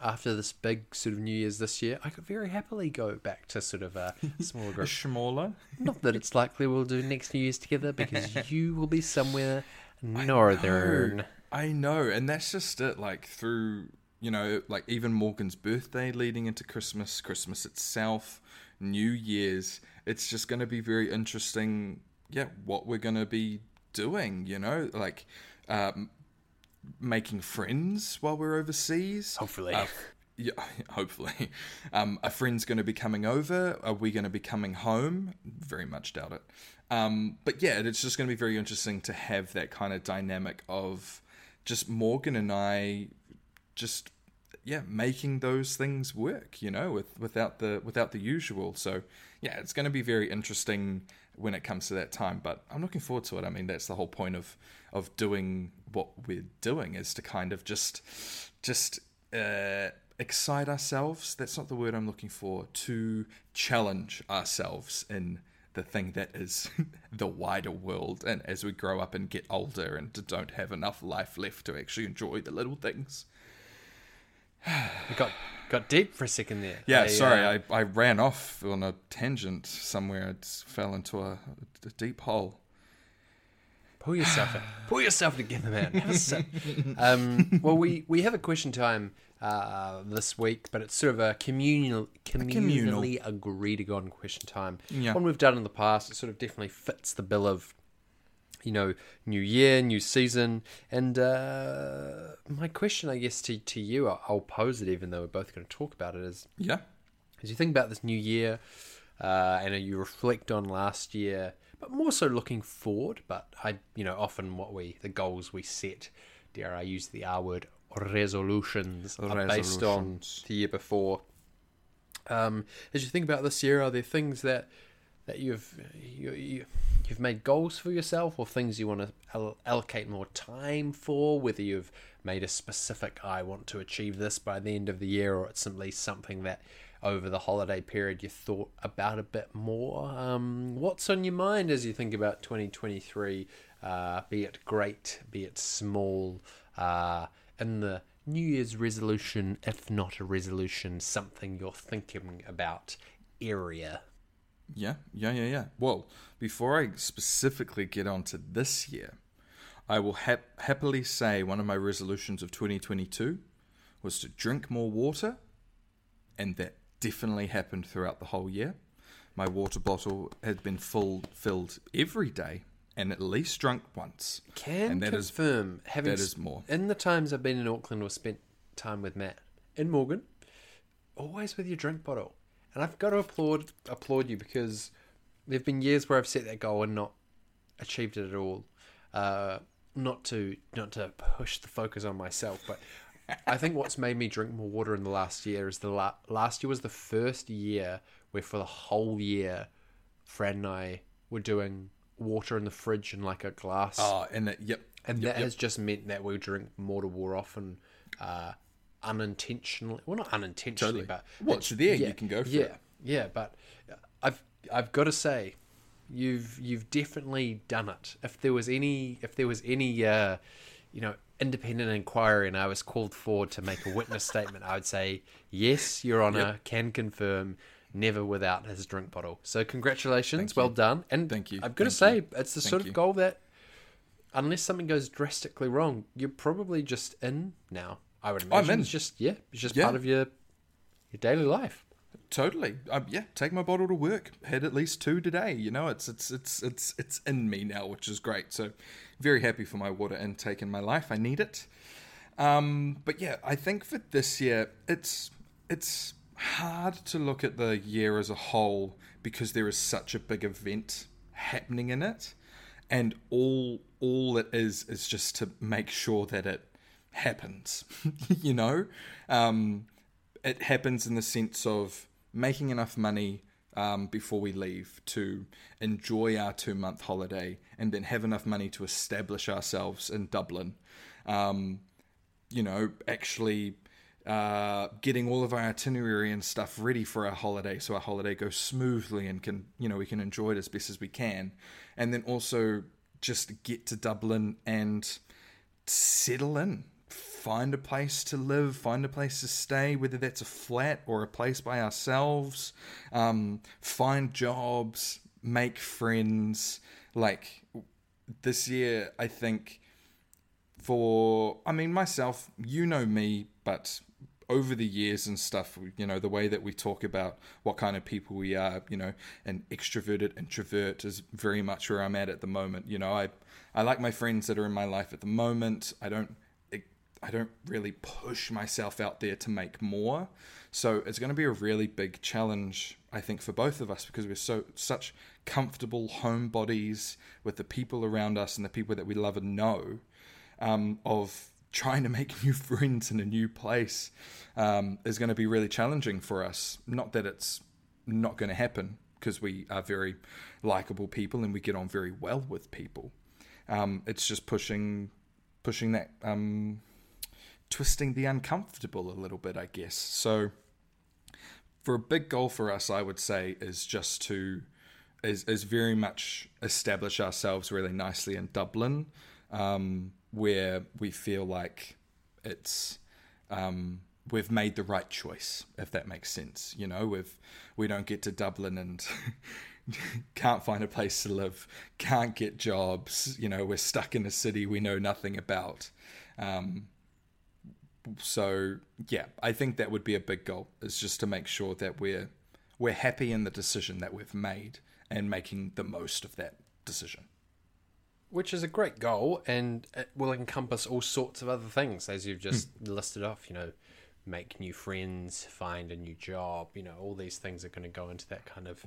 after this big sort of New Year's this year, I could very happily go back to sort of a smaller a smaller. Not that it's likely we'll do next New Year's together because you will be somewhere northern. I know, and that's just it. Like through, you know, like even Morgan's birthday leading into Christmas, Christmas itself, New Year's. It's just going to be very interesting. Yeah, what we're going to be doing. You know, like um, making friends while we're overseas. Hopefully. Uh, yeah, hopefully. Um, a friend's going to be coming over. Are we going to be coming home? Very much doubt it. Um, but yeah, it's just going to be very interesting to have that kind of dynamic of just Morgan and I just yeah making those things work you know with without the without the usual. So yeah it's going to be very interesting when it comes to that time but i'm looking forward to it. I mean that's the whole point of of doing what we're doing is to kind of just just uh excite ourselves. That's not the word i'm looking for. To challenge ourselves in the thing that is the wider world. And as we grow up and get older and don't have enough life left to actually enjoy the little things It got got deep for a second there. yeah I, sorry uh, I, I ran off on a tangent somewhere it fell into a, a deep hole Pull yourself in. Pull yourself together, man. Have a sip. um, well, we, we have a question time uh, this week, but it's sort of a communal, communal. communally agreed upon question time. Yeah. One we've done in the past. It sort of definitely fits the bill of, you know, new year, new season. And uh, my question, I guess, to, to you, I'll, pose it even though we're both going to talk about it, is Yeah. as you think about this new year uh, and you reflect on last year, but more so looking forward. But I, you know, often what we, the goals we set, dare I use the R word, resolutions, are based on the year before. Um, as you think about this year, are there things that that you've you, you, you've made goals for yourself, or things you want to allocate more time for? Whether you've made a specific, I want to achieve this by the end of the year, or it's simply something that over the holiday period you thought about a bit more. Um, what's on your mind as you think about 2023? Uh, be it great, be it small, uh, in the New Year's resolution, if not a resolution, something you're thinking about area. Yeah, yeah, yeah, yeah. Well, before I specifically get on to this year, I will hap- happily say one of my resolutions of 2022 was to drink more water, and that definitely happened throughout the whole year. My water bottle had been full filled every day and at least drunk once. Can and that is confirm having that is more. in the times I've been in Auckland or spent time with Matt in Morgan, always with your drink bottle. And I've got to applaud applaud you because there've been years where I've set that goal and not achieved it at all. Uh, not to not to push the focus on myself, but I think what's made me drink more water in the last year is the la- last year was the first year where for the whole year, Fran and I were doing water in the fridge in like a glass Oh, and that, yep. and yep, that yep. has just meant that we drink more more often, uh, unintentionally. Well, not unintentionally, Totally. but what's there, you can go for yeah, it. Yeah, but I've I've got to say, you've you've definitely done it. If there was any if there was any uh, you know independent inquiry and I was called forward to make a witness statement, I would say yes, Your Honour, Yep. can confirm. Never without his drink bottle. So congratulations, Thank well you. done. And Thank you. I've got to say, you. it's the Thank sort of goal that unless something goes drastically wrong, you're probably just in now. I would imagine in. it's just yeah, it's just Yeah. part of your your daily life. Totally. Um, yeah, take my bottle to work. Had at least two today. You know, it's it's it's it's it's in me now, which is great. So, very happy for my water intake in my life. I need it. Um, but yeah, I think for this year, it's it's hard to look at the year as a whole because there is such a big event happening in it, and all all it is is just to make sure that it happens. you know, um, it happens in the sense of making enough money um, before we leave to enjoy our two month holiday and then have enough money to establish ourselves in Dublin. Um, you know, actually uh, getting all of our itinerary and stuff ready for our holiday so our holiday goes smoothly and can, you know, we can enjoy it as best as we can. And then also just get to Dublin and settle in. Find a place to live, find a place to stay, whether that's a flat or a place by ourselves. Um, find jobs, make friends. Like this year, I think for, I mean, myself, you know me, but over the years and stuff, you know, the way that we talk about what kind of people we are, you know, an extroverted introvert is very much where I'm at at the moment. You know, I, I like my friends that are in my life at the moment. I don't, I don't really push myself out there to make more. So it's going to be a really big challenge, I think, for both of us because we're so such comfortable homebodies with the people around us and the people that we love and know. Um, of trying to make new friends in a new place um, is going to be really challenging for us. Not that it's not going to happen because we are very likable people and we get on very well with people. Um, it's just pushing, pushing that, um, twisting the uncomfortable a little bit, I guess. So, for a big goal for us, I would say is just to is is very much establish ourselves really nicely in Dublin, um, where we feel like it's um, we've made the right choice, if that makes sense. You know, we've we don't get to Dublin and can't find a place to live, can't get jobs. You know, we're stuck in a city we know nothing about. Um, so yeah, I think that would be a big goal. Is just to make sure that we're we're happy in the decision that we've made and making the most of that decision. which is a great goal and it will encompass all sorts of other things as you've just hmm. listed off you know make new friends find a new job you know all these things are going to go into that kind of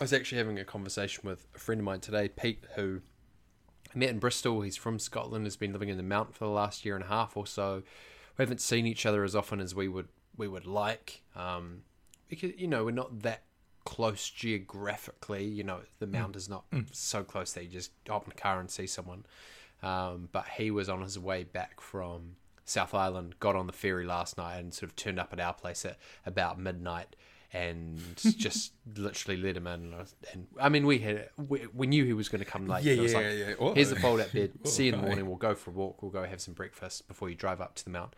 i was actually having a conversation with a friend of mine today pete who I met in bristol he's from scotland has been living in the mount for the last year and a half or so we haven't seen each other as often as we would we would like um, because you know we're not that close geographically. You know, the mount is not so close that you just hop in a car and see someone. Um, but he was on his way back from South Island, got on the ferry last night, and sort of turned up at our place at about midnight. And just literally let him in, and I, was- and I mean, we had we, we knew he was going to come late. Yeah, yeah, like, yeah. Oh. Here's the fold-out bed. Oh, See you in the morning. We'll go for a walk. We'll go have some breakfast before you drive up to the mount.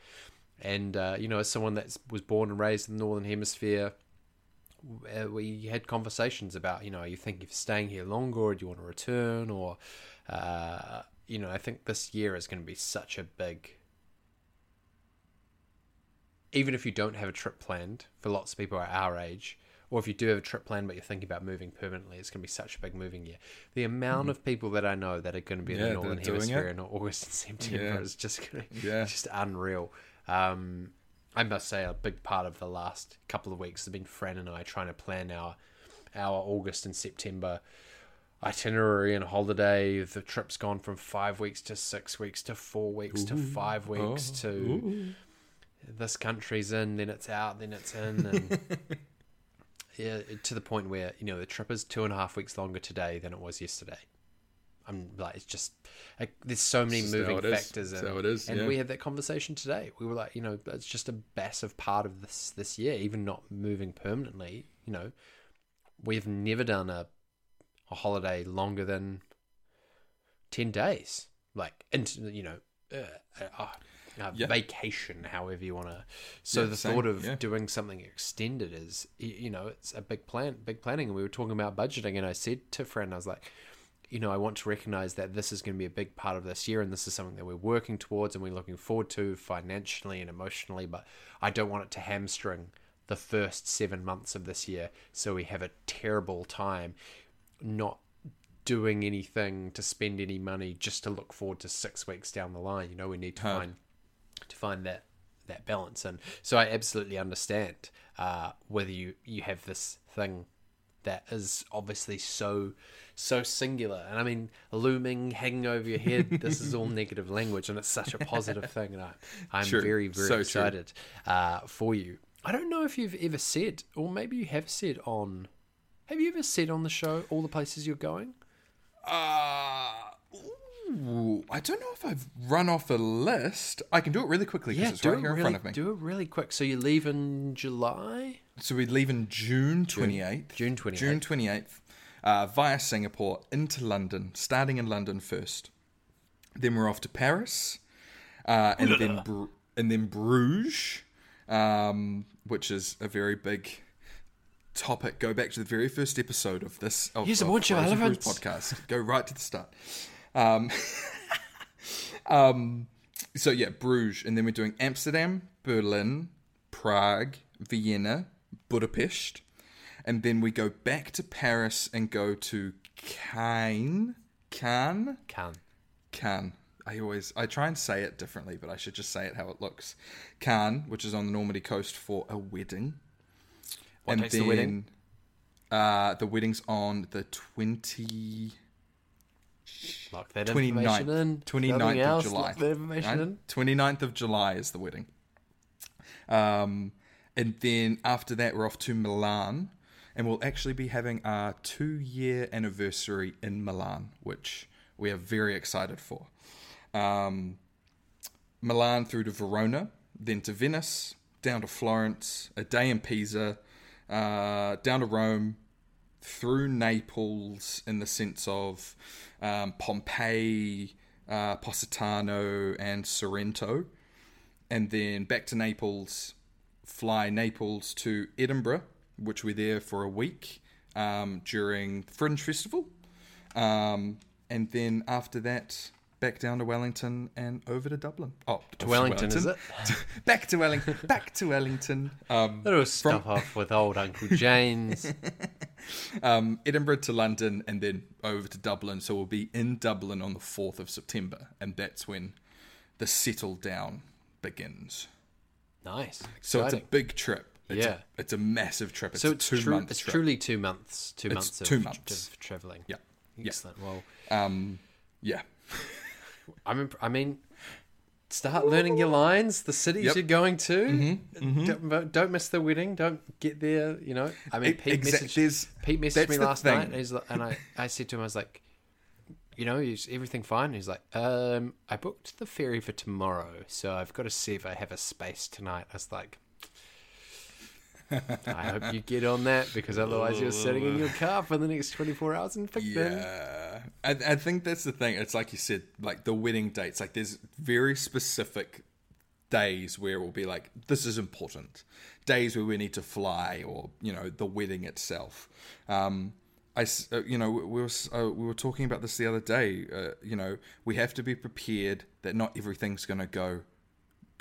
And uh, you know, as someone that was born and raised in the northern hemisphere, uh, we had conversations about, you know, are you thinking of staying here longer, or do you want to return, or, uh, you know, I think this year is going to be such a big. Even if you don't have a trip planned, for lots of people at our age, or if you do have a trip planned but you're thinking about moving permanently, it's going to be such a big moving year. The amount of people that I know that are going to be in Yeah, the northern hemisphere in August and September Yeah. is just going to Yeah. just unreal. Um, I must say, a big part of the last couple of weeks has been Fran and I trying to plan our our August and September itinerary and holiday. The trip's gone from five weeks to six weeks to four weeks to five weeks Oh, to this country's in, then it's out, then it's in, and yeah, to the point where you know the trip is two and a half weeks longer today than it was yesterday. I'm like, it's just like, there's so many moving how it is. factors, in how it is, and yeah. we had that conversation today. We were like, you know, it's just a massive part of this this year, even not moving permanently. You know, we've never done a a holiday longer than ten days, like into you know, uh, a, a uh, Yeah. vacation, however you want to. So Yeah, the same, thought of yeah. doing something extended is, you know, it's a big plan, big planning. And we were talking about budgeting, and I said to Fran, I was like, you know, I want to recognize that this is going to be a big part of this year, and this is something that we're working towards and we're looking forward to financially and emotionally. But I don't want it to hamstring the first seven months of this year, so we have a terrible time not doing anything to spend any money just to look forward to six weeks down the line. You know, we need to Hard. find to find that that balance, and so I absolutely understand uh, whether you you have this thing that is obviously so so singular. And i mean looming hanging over your head this is all negative language and it's such a positive thing. And I, i'm True. very very So excited uh, for you. I don't know if you've ever said or maybe you have said on have you ever said on the show all the places you're going? Uh, ooh, I don't know if I've run off a list. I can do it really quickly because it's do right it here in really, front of me. do it really quick so you leave in july So we leave in June 28th. June 28th. June 28th uh, via Singapore into London, starting in London first. Then we're off to Paris, uh, and then Bru- and then Bruges, um, which is a very big topic. Go back to the very first episode of this. Of, Here's a bunch of podcast. Go right to the start. Um, um, so yeah, Bruges, and then we're doing Amsterdam, Berlin, Prague, Vienna, Budapest, and then we go back to Paris and go to Caen. Caen, can Caen. I always I try and say it differently, but I should just say it how it looks. Caen, which is on the Normandy coast for a wedding. What date's the wedding? Uh, the wedding's on the 20, lock that 29th, information in 29th Nothing of July. lock that information right? in 29th of July is the wedding. Um, and then after that, we're off to Milan, and we'll actually be having our two year anniversary in Milan, which we are very excited for. Um, Milan through to Verona, then to Venice, down to Florence, a day in Pisa, uh, down to Rome, through Naples in the sense of um, Pompeii, uh, Positano, and Sorrento, and then back to Naples, fly Naples to Edinburgh, which we're there for a week um, during Fringe Festival, um, and then after that, back down to Wellington and over to Dublin. Oh, To Wellington, is it? back to Wellington. Back to Wellington. Um, It'll stop off with old Uncle James. um, Edinburgh to London and then over to Dublin. So we'll be in Dublin on the 4th of September, and that's when the settle down begins. nice. So it's a big trip. It's Yeah. A, it's a massive trip. It's so it's, two month it's trip. truly two months. Two It's months of, two months. of traveling. Yeah. Yeah. Excellent. Well, Um, yeah. I'm. Imp- I mean, start learning your lines. The cities Yep. Mm-hmm, you're going to. Don't, don't miss the wedding. Don't get there. You know. I mean, Pete messaged. Pete messaged me last thing. night, and, he's like, and I, I said to him, I was like, you know, is everything fine? And he's like, um, I booked the ferry for tomorrow, so I've got to see if I have a space tonight. I was like. I hope you get on that because otherwise you're sitting in your car for the next 24 hours in Picton. Yeah, I, I think that's the thing. It's like you said, like the wedding dates. Like there's very specific days where it will be like this is important. Days where we need to fly, or you know, the wedding itself. Um, I, s- uh, you know, we were uh, we were talking about this the other day. Uh, you know, we have to be prepared that not everything's going to go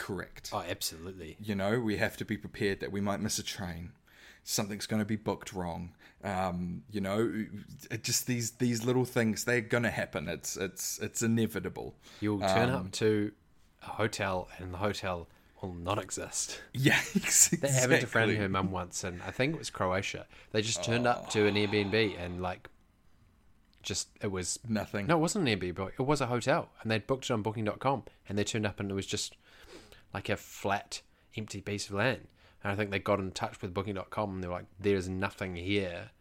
correct. Oh, absolutely. You know, we have to be prepared that we might miss a train. Something's going to be booked wrong. Um, you know, just these these little things they're going to happen. It's it's it's inevitable. You'll turn Um, up to a hotel and the hotel will not exist. Yeah, exactly. That happened to Fran and her mum once, and I think it was Croatia. They just turned up to an Airbnb and like, just it was Nothing. No, it wasn't an Airbnb. It was a hotel, and they'd booked it on Booking.com, and they turned up and it was just like a flat, empty piece of land. And I think they got in touch with Booking.com and they were like, "There's nothing here,"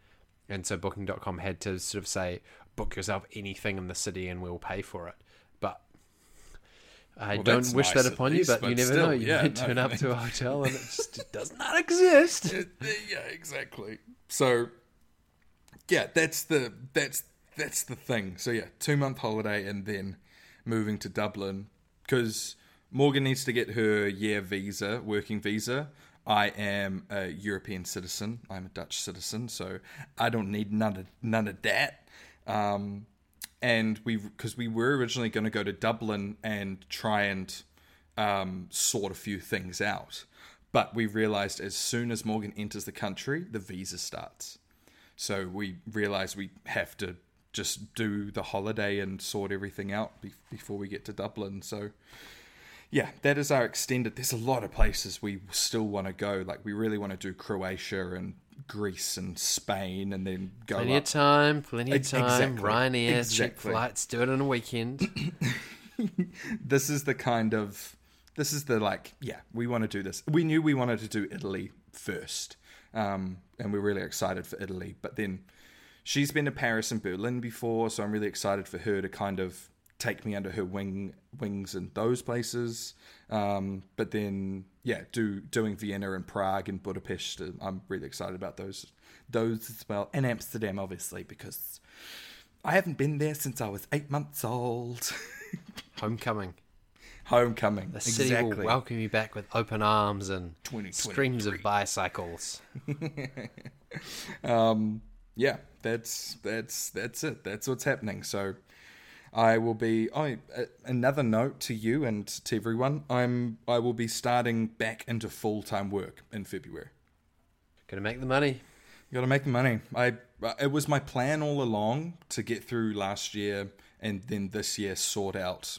and so Booking.com had to sort of say, "Book yourself anything in the city, and we'll pay for it." But I Well, don't wish nice that upon least, you, but, but you never still, know. You yeah, might no, turn up to a hotel and it just does not exist. yeah, exactly. So, yeah, that's the that's that's the thing. So yeah, two month holiday and then moving to Dublin because Morgan needs to get her year visa, working visa. I am a European citizen. I'm a Dutch citizen, so I don't need none of none of that. Um, and we because we were originally going to go to Dublin and try and um, sort a few things out, but we realized as soon as Morgan enters the country, the visa starts. So we realized we have to just do the holiday and sort everything out be- before we get to Dublin. So yeah, that is our extended. There's a lot of places we still want to go. Like we really want to do Croatia and Greece and Spain, and then go Plenty up of time, plenty of time. exactly, Ryanair, cheap flights, do it on a weekend. this is the kind of this is the like yeah we want to do this we knew we wanted to do italy first um, and we're really excited for italy but then she's been to paris and berlin before so i'm really excited for her to kind of take me under her wing wings in those places um, but then yeah do doing vienna and prague and budapest uh, i'm really excited about those those as well and amsterdam obviously because i haven't been there since i was eight months old Homecoming. Homecoming. The city exactly. will welcome you back with open arms and 2023. streams of bicycles. um, yeah, that's that's that's it. That's what's happening. So, I will be. I uh, another note to you and to everyone. I'm. I will be starting back into full time work in February. Gonna make the money. You got to make the money. I. It was my plan all along to get through last year and then this year sort out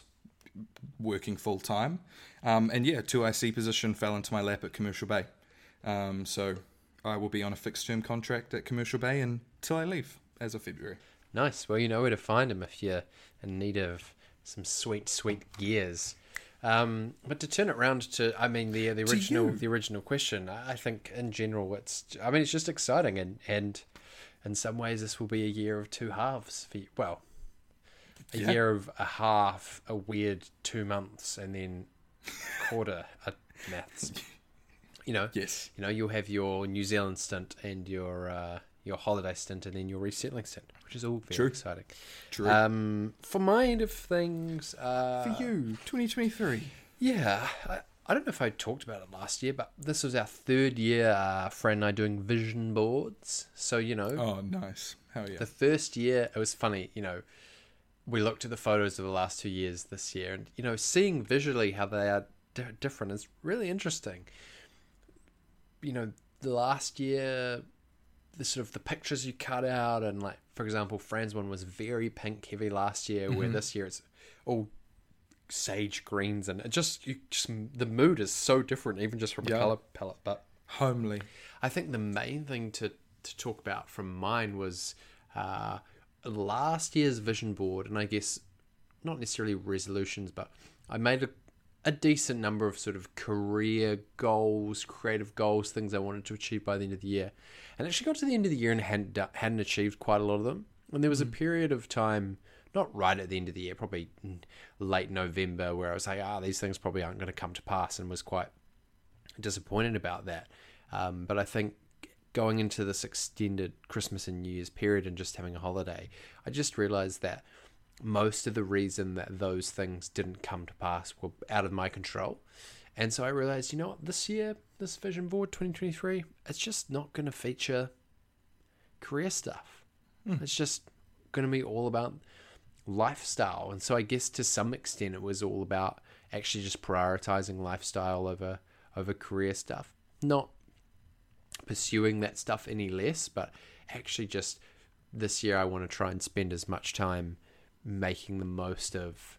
working full time. Um, and yeah, two IC position fell into my lap at Commercial Bay. Um, so I will be on a fixed term contract at Commercial Bay until I leave as of February. Nice. Well, you know where to find him if you're in need of some sweet, sweet gears. Um, but to turn it round to, I mean, the the original the original question. I think in general, it's. I mean, it's just exciting, and and in some ways, this will be a year of two halves for you. Well, a Yeah. year of a half, a weird two months, and then quarter a maths. You know, Yes. you know, you'll have your New Zealand stint and your uh, your holiday stint, and then your resettling stint, which is all very True. exciting. True. Um, for my end of things, uh, For you, 2023. yeah, I, I don't know if I talked about it last year, but this was our third year, uh, Fran and I doing vision boards. So you know, Oh, nice. Hell yeah. the first year it was funny. You know, we looked at the photos of the last two years this year, and you know, seeing visually how they are di- different is really interesting. You know, the last year, the sort of the pictures you cut out, and like for example, Fran's one was very pink heavy last year, where this year it's all sage greens, and it just you just the mood is so different, even just from Yeah. a color palette. But Homely. I think the main thing to, to talk about from mine was uh, last year's vision board, and I guess not necessarily resolutions, but I made a, a decent number of sort of career goals, creative goals, things I wanted to achieve by the end of the year. And actually got to the end of the year and hadn't, hadn't achieved quite a lot of them. And there was a period of time, not right at the end of the year, probably mm, late November, where I was like, ah, these things probably aren't going to come to pass, and was quite disappointed about that. Um, but I think going into this extended Christmas and New Year's period and just having a holiday, I just realized that most of the reason that those things didn't come to pass were out of my control. And so I realized, you know what, this year, this vision board 2023, it's just not going to feature career stuff. Hmm. It's just going to be all about lifestyle. And so I guess to some extent it was all about actually just prioritizing lifestyle over over career stuff. Not pursuing that stuff any less, but actually just this year I want to try and spend as much time making the most of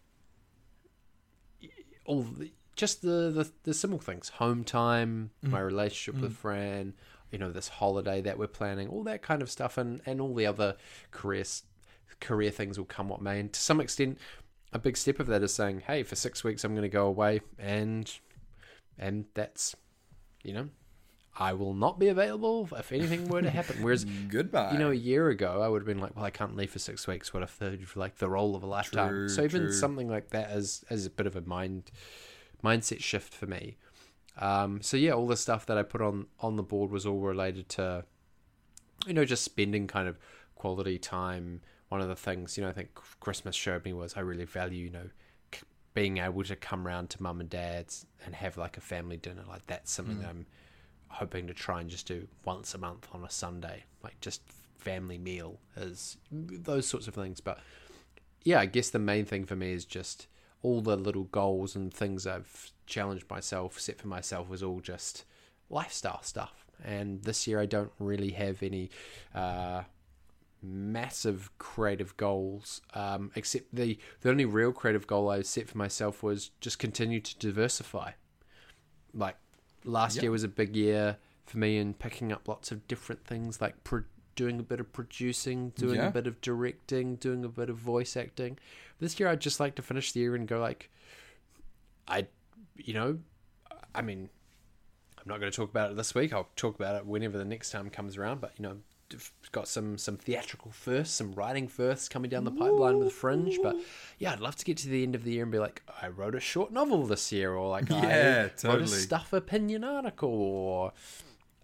all the, just the, the the simple things. Home time mm. my relationship with mm. fran you know this holiday that we're planning all that kind of stuff and and all the other career career things will come what may. And to some extent a big step of that is saying hey for six weeks i'm going to go away and and that's you know i will not be available if anything were to happen whereas Goodbye. you know, a year ago, I would have been like, "Well, I can't leave for six weeks. What if the like the role of a lifetime?" True, so even true. something like that is is a bit of a mind mindset shift for me. Um, so yeah, all the stuff that I put on on the board was all related to, you know, just spending kind of quality time. One of the things you know, I think Christmas showed me was I really value you know being able to come round to mum and dad's and have like a family dinner. Like that's something that I'm hoping to try and just do once a month on a Sunday, like just family meal is those sorts of things. But yeah, I guess the main thing for me is just all the little goals and things I've challenged myself, set for myself, was all just lifestyle stuff. And this year I don't really have any uh, massive creative goals, um, except the the only real creative goal I set for myself was just continue to diversify. Like last year was a big year for me in picking up lots of different things, like pro- doing a bit of producing, doing Yeah. a bit of directing, doing a bit of voice acting. This year I'd just like to finish the year and go like, I, you know, I mean, I'm not going to talk about it this week. I'll talk about it whenever the next time comes around. But you know, got some some theatrical firsts, some writing firsts coming down the pipeline with Fringe. But yeah, I'd love to get to the end of the year and be like, I wrote a short novel this year, or like Yeah, I wrote a stuff opinion article, or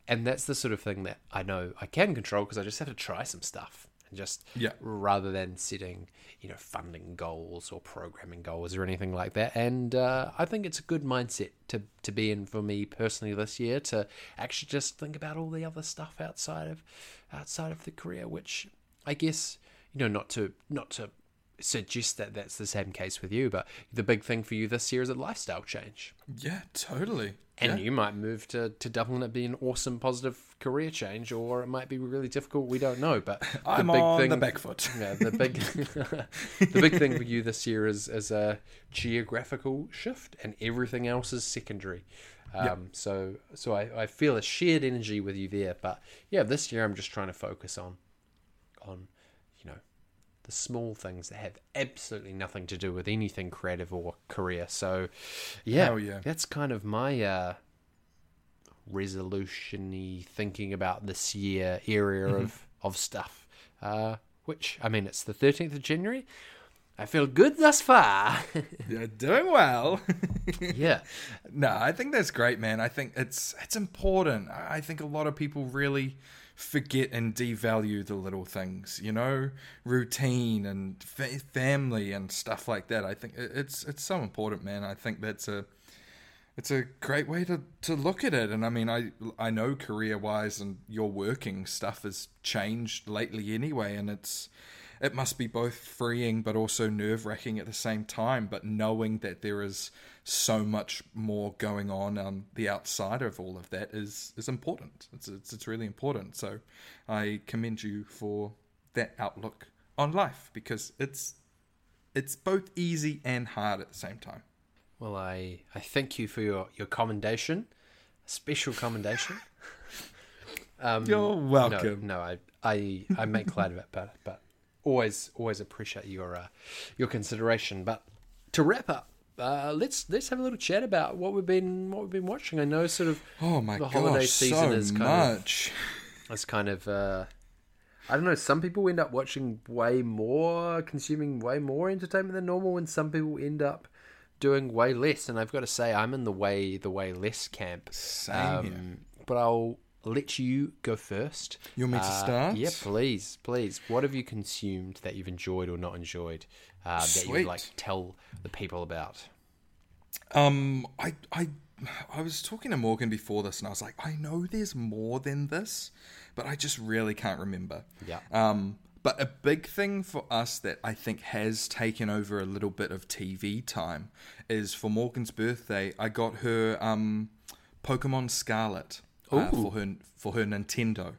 and that's the sort of thing that I know I can control because I just have to try some stuff and just Yeah. rather than setting you know funding goals or programming goals or anything like that and uh, i think it's a good mindset to to be in for me personally this year to actually just think about all the other stuff outside of outside of the career which i guess you know not to not to suggest that that's the same case with you but the big thing for you this year is a lifestyle change yeah, totally. and yeah. you might move to, to Dublin. It'd be an awesome, positive career change, or it might be really difficult. We don't know. But the I'm big on thing, the back foot. yeah, the big the big thing for you this year is is a geographical shift, and everything else is secondary. Um, So so I, I feel a shared energy with you there. But yeah, this year I'm just trying to focus on on the small things that have absolutely nothing to do with anything creative or career. So yeah, yeah. that's kind of my uh, resolution-y thinking about this year area Mm-hmm. of of stuff. Uh, which I mean, it's the thirteenth of January. I feel good thus far. You're doing well. yeah, no, I think that's great, man. I think it's it's important. I think a lot of people really forget and devalue the little things, you know, routine and fa- family and stuff like that. I think it's it's so important, man. I think that's a it's a great way to, to look at it. And I mean, I I know career wise and your working stuff has changed lately anyway, and it's it must be both freeing but also nerve wracking at the same time. But knowing that there is so much more going on on the outside of all of that is is important. It's it's, it's really important. So I commend you for that outlook on life because it's it's both easy and hard at the same time. Well, I, I thank you for your, your commendation, special commendation. Um, You're welcome. No, no, I, I, I make light of it, but but always always appreciate your uh, your consideration. But to wrap up, uh, let's let's have a little chat about what we've been what we've been watching. I know sort of Oh my the gosh, holiday season so is kind much. of is kind of uh, I don't know. Some people end up watching way more, consuming way more entertainment than normal, and some people end up doing way less. And I've got to say, I'm in the way the way less camp. Same here. But I'll let you go first. You want me to Uh, start? Yeah, please, please. What have you consumed that you've enjoyed or not enjoyed uh, that Sweet. you'd like to tell the people about? Um, I, I, I was talking to Morgan before this, and I was like, I know there's more than this, but I just really can't remember. Yeah. Um, but a big thing for us that I think has taken over a little bit of TV time is for Morgan's birthday, I got her um, Pokemon Scarlet uh, for her for her Nintendo.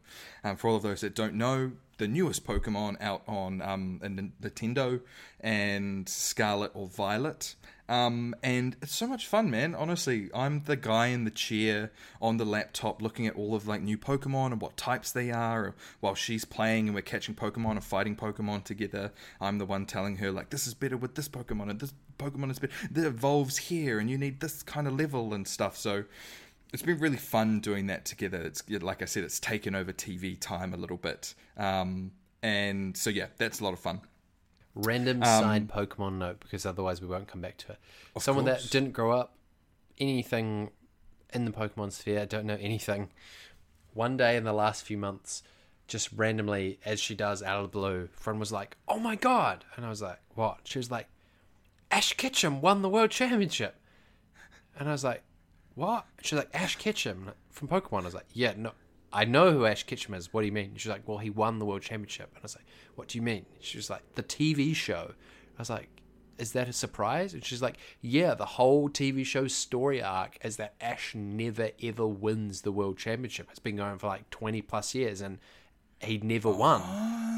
Um, for all of those that don't know, the newest Pokemon out on um, Nintendo and Scarlet or Violet. Um, and it's so much fun, man. Honestly, I'm the guy in the chair on the laptop looking at all of like new Pokemon and what types they are while she's playing and we're catching Pokemon and fighting Pokemon together. I'm the one telling her like this is better with this Pokemon and this Pokemon is better. That evolves here and you need this kind of level and stuff. So it's been really fun doing that together. It's like I said, it's taken over TV time a little bit. Um, and so yeah, that's a lot of fun. Random side Pokemon note because otherwise we won't come back to it. Someone course. that didn't grow up anything in the Pokemon sphere, don't know anything. One day in the last few months, just randomly, as she does out of the blue, Fran was like, "Oh my god!" and I was like, "What?" She was like, "Ash Ketchum won the world championship," and I was like, "What?" She's like, "Ash Ketchum from Pokemon." I was like, "Yeah, no." I know who Ash Ketchum is. What do you mean? She's like, well, he won the world championship. And I was like, what do you mean? She was like, the TV show. I was like, is that a surprise? And she's like, yeah, the whole TV show story arc is that Ash never ever wins the world championship. It's been going for like 20 plus years and he never won.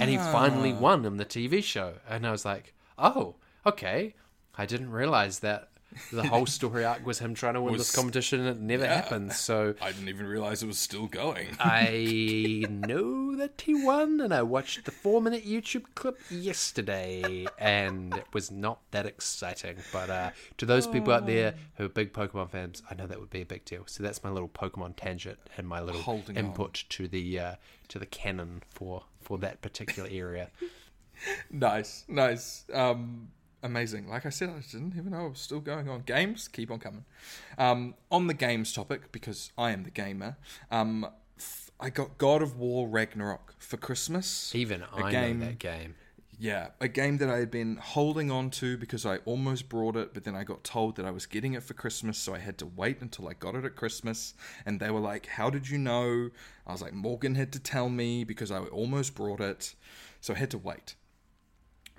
And he finally ah. won in the TV show. And I was like, oh, okay. I didn't realize that the whole story arc was him trying to win Was- this competition and it never happened. So I didn't even realize it was still going. I know that he won, and I watched the four minute YouTube clip yesterday, and it was not that exciting. But uh, to those people out there who are big Pokemon fans, I know that would be a big deal. So that's my little Pokemon tangent and my little Holding input to the uh, to the canon for for that particular area. nice, nice. Um, amazing. Like I said, I didn't even know it was still going on. Games keep on coming. Um, on the games topic, because I am the gamer, um, f- I got God of War Ragnarok for Christmas. Even A I game- know that game. Yeah, a game that I had been holding on to because I almost brought it, but then I got told that I was getting it for Christmas, so I had to wait until I got it at Christmas. And they were like, How did you know? I was like, Morgan had to tell me because I almost brought it, so I had to wait.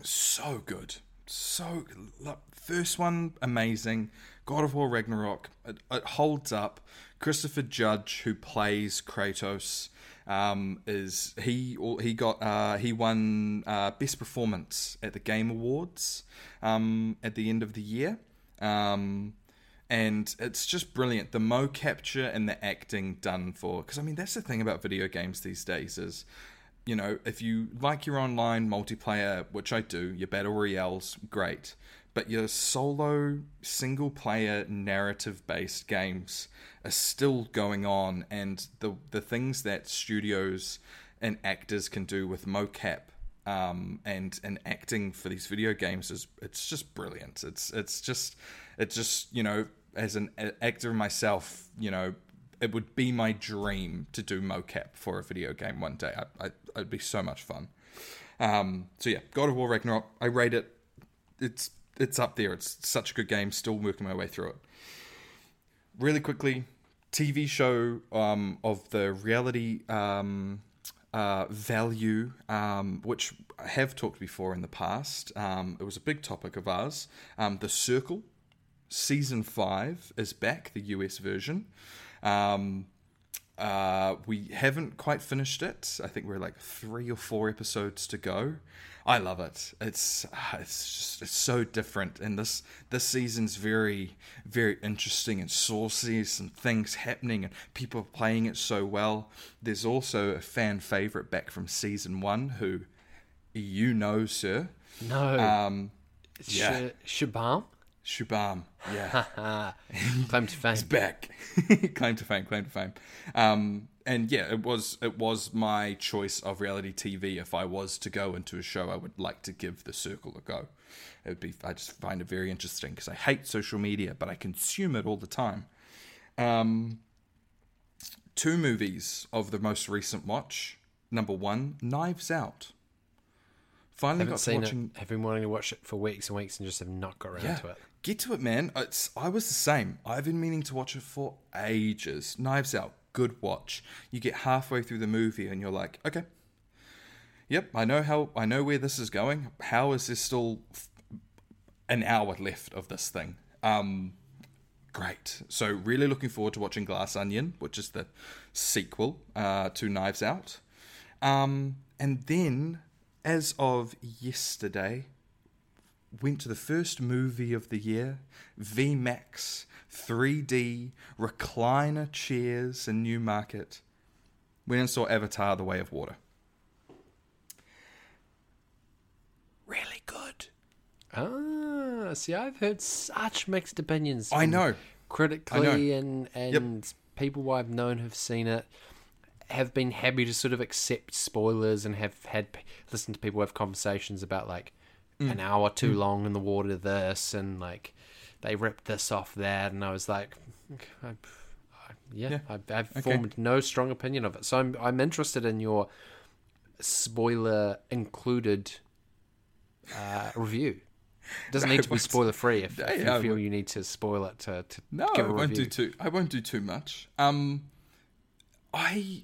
So good. So, look, first one, amazing. God of War Ragnarok, it, it holds up. Christopher Judge, who plays Kratos, um, is he he got uh, he won uh, best performance at the Game Awards um, at the end of the year, um, and it's just brilliant. The mo capture and the acting done for because I mean that's the thing about video games these days is you know, if you like your online multiplayer, which I do, your battle royales, great. But your solo, single player, narrative based games are still going on, and the the things that studios and actors can do with mocap um, and and acting for these video games is it's just brilliant. It's it's just it's just you know as an actor myself, you know, it would be my dream to do mocap for a video game one day. I, I, it'd be so much fun. Um, so yeah, God of War Ragnarok. I rate it. It's it's up there. It's such a good game. Still working my way through it. Really quickly, TV show um, of the reality um, uh, value, um, which I have talked before in the past. Um, it was a big topic of ours. Um, the Circle, season five, is back, the US version. Um, uh, we haven't quite finished it. I think we're like three or four episodes to go. I love it. It's ah, it's just it's so different, and this this season's very very interesting and saucy. Some things happening, and people playing it so well. There's also a fan favorite back from season one, who you know, sir. No. Um, yeah. Sh- Shabam? Shubham. Yeah. Claim to fame. He's back. claim to fame, claim to fame. Um, and yeah, it was it was my choice of reality TV. If I was to go into a show, I would like to give The Circle a go. It would be I just find it very interesting because I hate social media, but I consume it all the time. Um, two movies of the most recent watch. Number one, Knives Out. Finally haven't got to seen watching. it. Have been wanting to watch it for weeks and weeks and just have not got around Yeah, to it. Get to it, man. It's I was the same. I've been meaning to watch it for ages. Knives Out, good watch. You get halfway through the movie and you're like, okay, yep, I know how, I know where this is going. How is there still an hour left of this thing? Um, great. So really looking forward to watching Glass Onion, which is the sequel uh, to Knives Out. Um, and then, as of yesterday, went to the first movie of the year, VMAX 3D recliner chairs in Newmarket. Went and saw Avatar: The Way of Water. Really good. Ah, see, I've heard such mixed opinions. I know. Critically and and people I've known have seen it have been happy to sort of accept spoilers and have had listened to people have conversations about like Mm. an hour too long in the water this and like they ripped this off that and I was like I, I, yeah, Yeah. I've, I've Okay. formed no strong opinion of it so I'm I'm interested in your spoiler included uh, review. It doesn't need to be spoiler free if, if I you feel won't- you need to spoil it to, to No, I won't do too. I won't do too much. Um, I,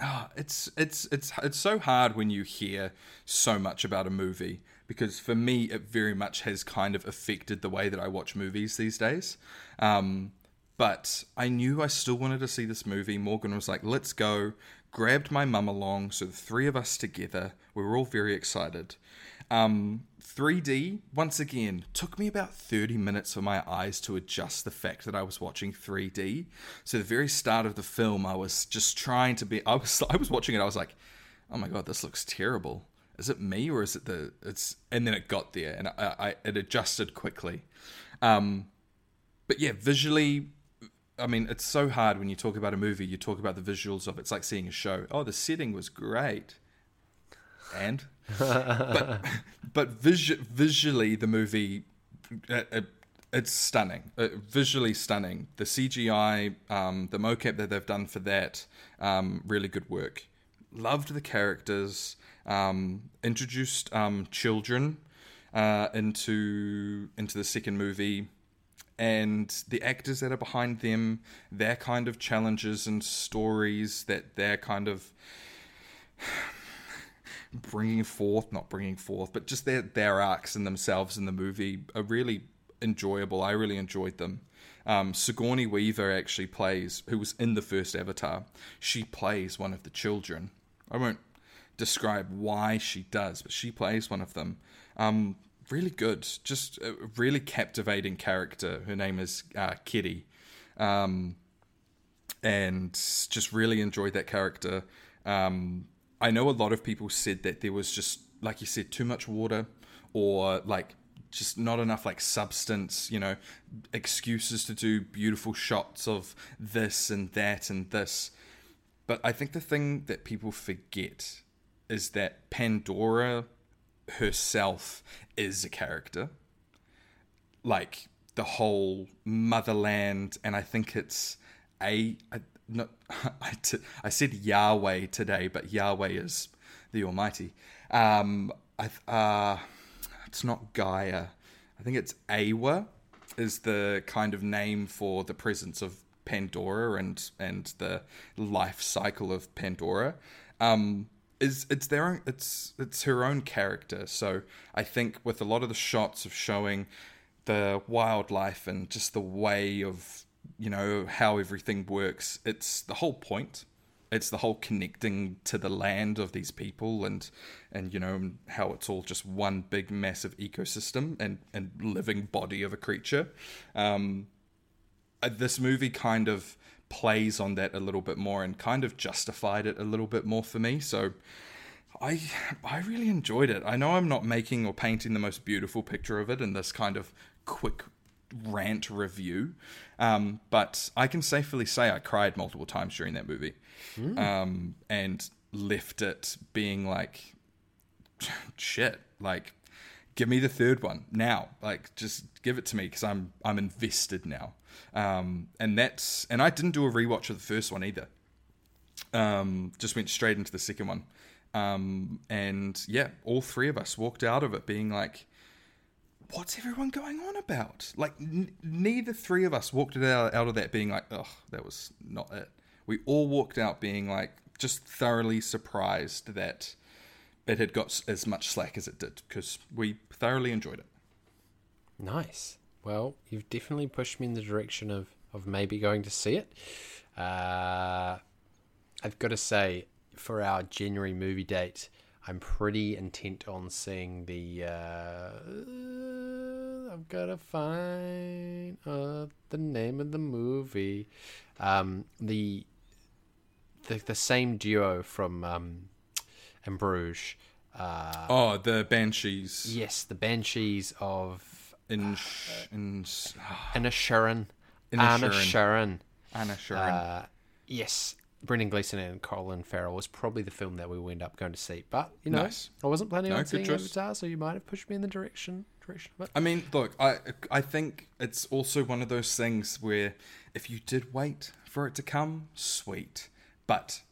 ah, it's it's it's it's so hard when you hear so much about a movie because for me it very much has kind of affected the way that I watch movies these days. Um, but I knew I still wanted to see this movie. Morgan was like, "Let's go." Grabbed my mum along, so the three of us together. We were all very excited. Um, 3D, once again, took me about 30 minutes for my eyes to adjust the fact that I was watching 3D. So the very start of the film, I was just trying to be. I was I was watching it. I was like, "Oh my god, this looks terrible." Is it me or is it the? It's and then it got there and I, I it adjusted quickly. Um, but yeah, visually, I mean, it's so hard when you talk about a movie. You talk about the visuals of it. It's like seeing a show. Oh, the setting was great, and but but visu- visually, the movie uh, uh, it's stunning, uh, visually stunning. The CGI, um, the mocap that they've done for that, um, really good work. Loved the characters. Um, introduced um, children uh, into into the second movie and the actors that are behind them, their kind of challenges and stories that they're kind of bringing forth, not bringing forth, but just their their arcs in themselves in the movie are really enjoyable. I really enjoyed them. Um, Sigourney Weaver actually plays, who was in the first Avatar. She plays one of the children. I won't describe why she does, but she plays one of them. Um, really good, just a really captivating character. Her name is uh, Kiri, um, and just really enjoyed that character. Um, I know a lot of people said that there was just, like you said, too much water, or like just not enough like substance. You know, excuses to do beautiful shots of this and that and this. But I think the thing that people forget is that Pandora herself is a character. Like the whole motherland, and I think it's a. I, not, I, t- I said Yahweh today, but Yahweh is the Almighty. Um, I, uh, it's not Gaia. I think it's Eywa is the kind of name for the presence of Pandora and and the life cycle of Pandora. um, is it's their own it's it's her own character. So I think with a lot of the shots of showing the wildlife and just the way of you know how everything works, it's the whole point. It's the whole connecting to the land of these people and and you know how it's all just one big massive ecosystem and and living body of a creature. Um, uh, this movie kind of plays on that a little bit more and kind of justified it a little bit more for me. So I I really enjoyed it. I know I'm not making or painting the most beautiful picture of it in this kind of quick rant review, um, but I can safely say I cried multiple times during that movie, um, and left it being like shit. Like, give me the third one now. Like, just give it to me because I'm I'm invested now. Um, and that's and I didn't do a rewatch of the first one either. Um, just went straight into the second one. Um, and yeah, all three of us walked out of it being like, "What's everyone going on about?" Like, n- neither three of us walked out, out of that being like, "Oh, that was not it." We all walked out being like, just thoroughly surprised that it had got as much slack as it did because we thoroughly enjoyed it. Nice. Well, you've definitely pushed me in the direction of, of maybe going to see it. Uh, I've got to say, for our January movie date, I'm pretty intent on seeing the. Uh, I've got to find uh, the name of the movie. Um, the, the the same duo from um, in Bruges. Uh, Oh, the Banshees yes, the Banshees of in sh- in s- Inisherin. Anna Anna Sharon. Sharon. Inisherin. Uh, yes, Brendan Gleeson and Colin Farrell was probably the film that we would end up going to see. But you know, Nice. I wasn't planning No, on seeing choice. Avatar, so you might have pushed me in the direction direction of it. I mean, look, I I think it's also one of those things where if you did wait for it to come, sweet. But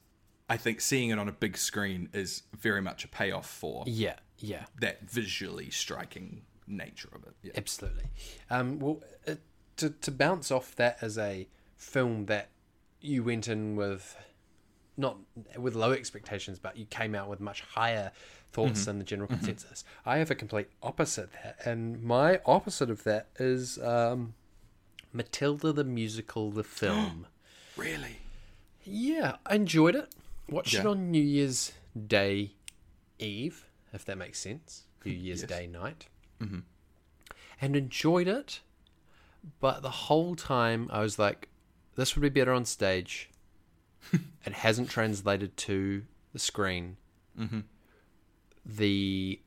I think seeing it on a big screen is very much a payoff for Yeah, yeah, that visually striking nature of it. Yeah. absolutely. Um, well, uh, to to bounce off that as a film that you went in with not with low expectations, but you came out with much higher thoughts than the general consensus. I have a complete opposite that, and my opposite of that is um, Matilda the musical, the film. Really? yeah, I enjoyed it. Watched it on New Year's Day Eve, if that makes sense. New Year's Day night, mm-hmm. and enjoyed it. But the whole time I was like, "This would be better on stage." it hasn't translated to the screen. Mm-hmm. The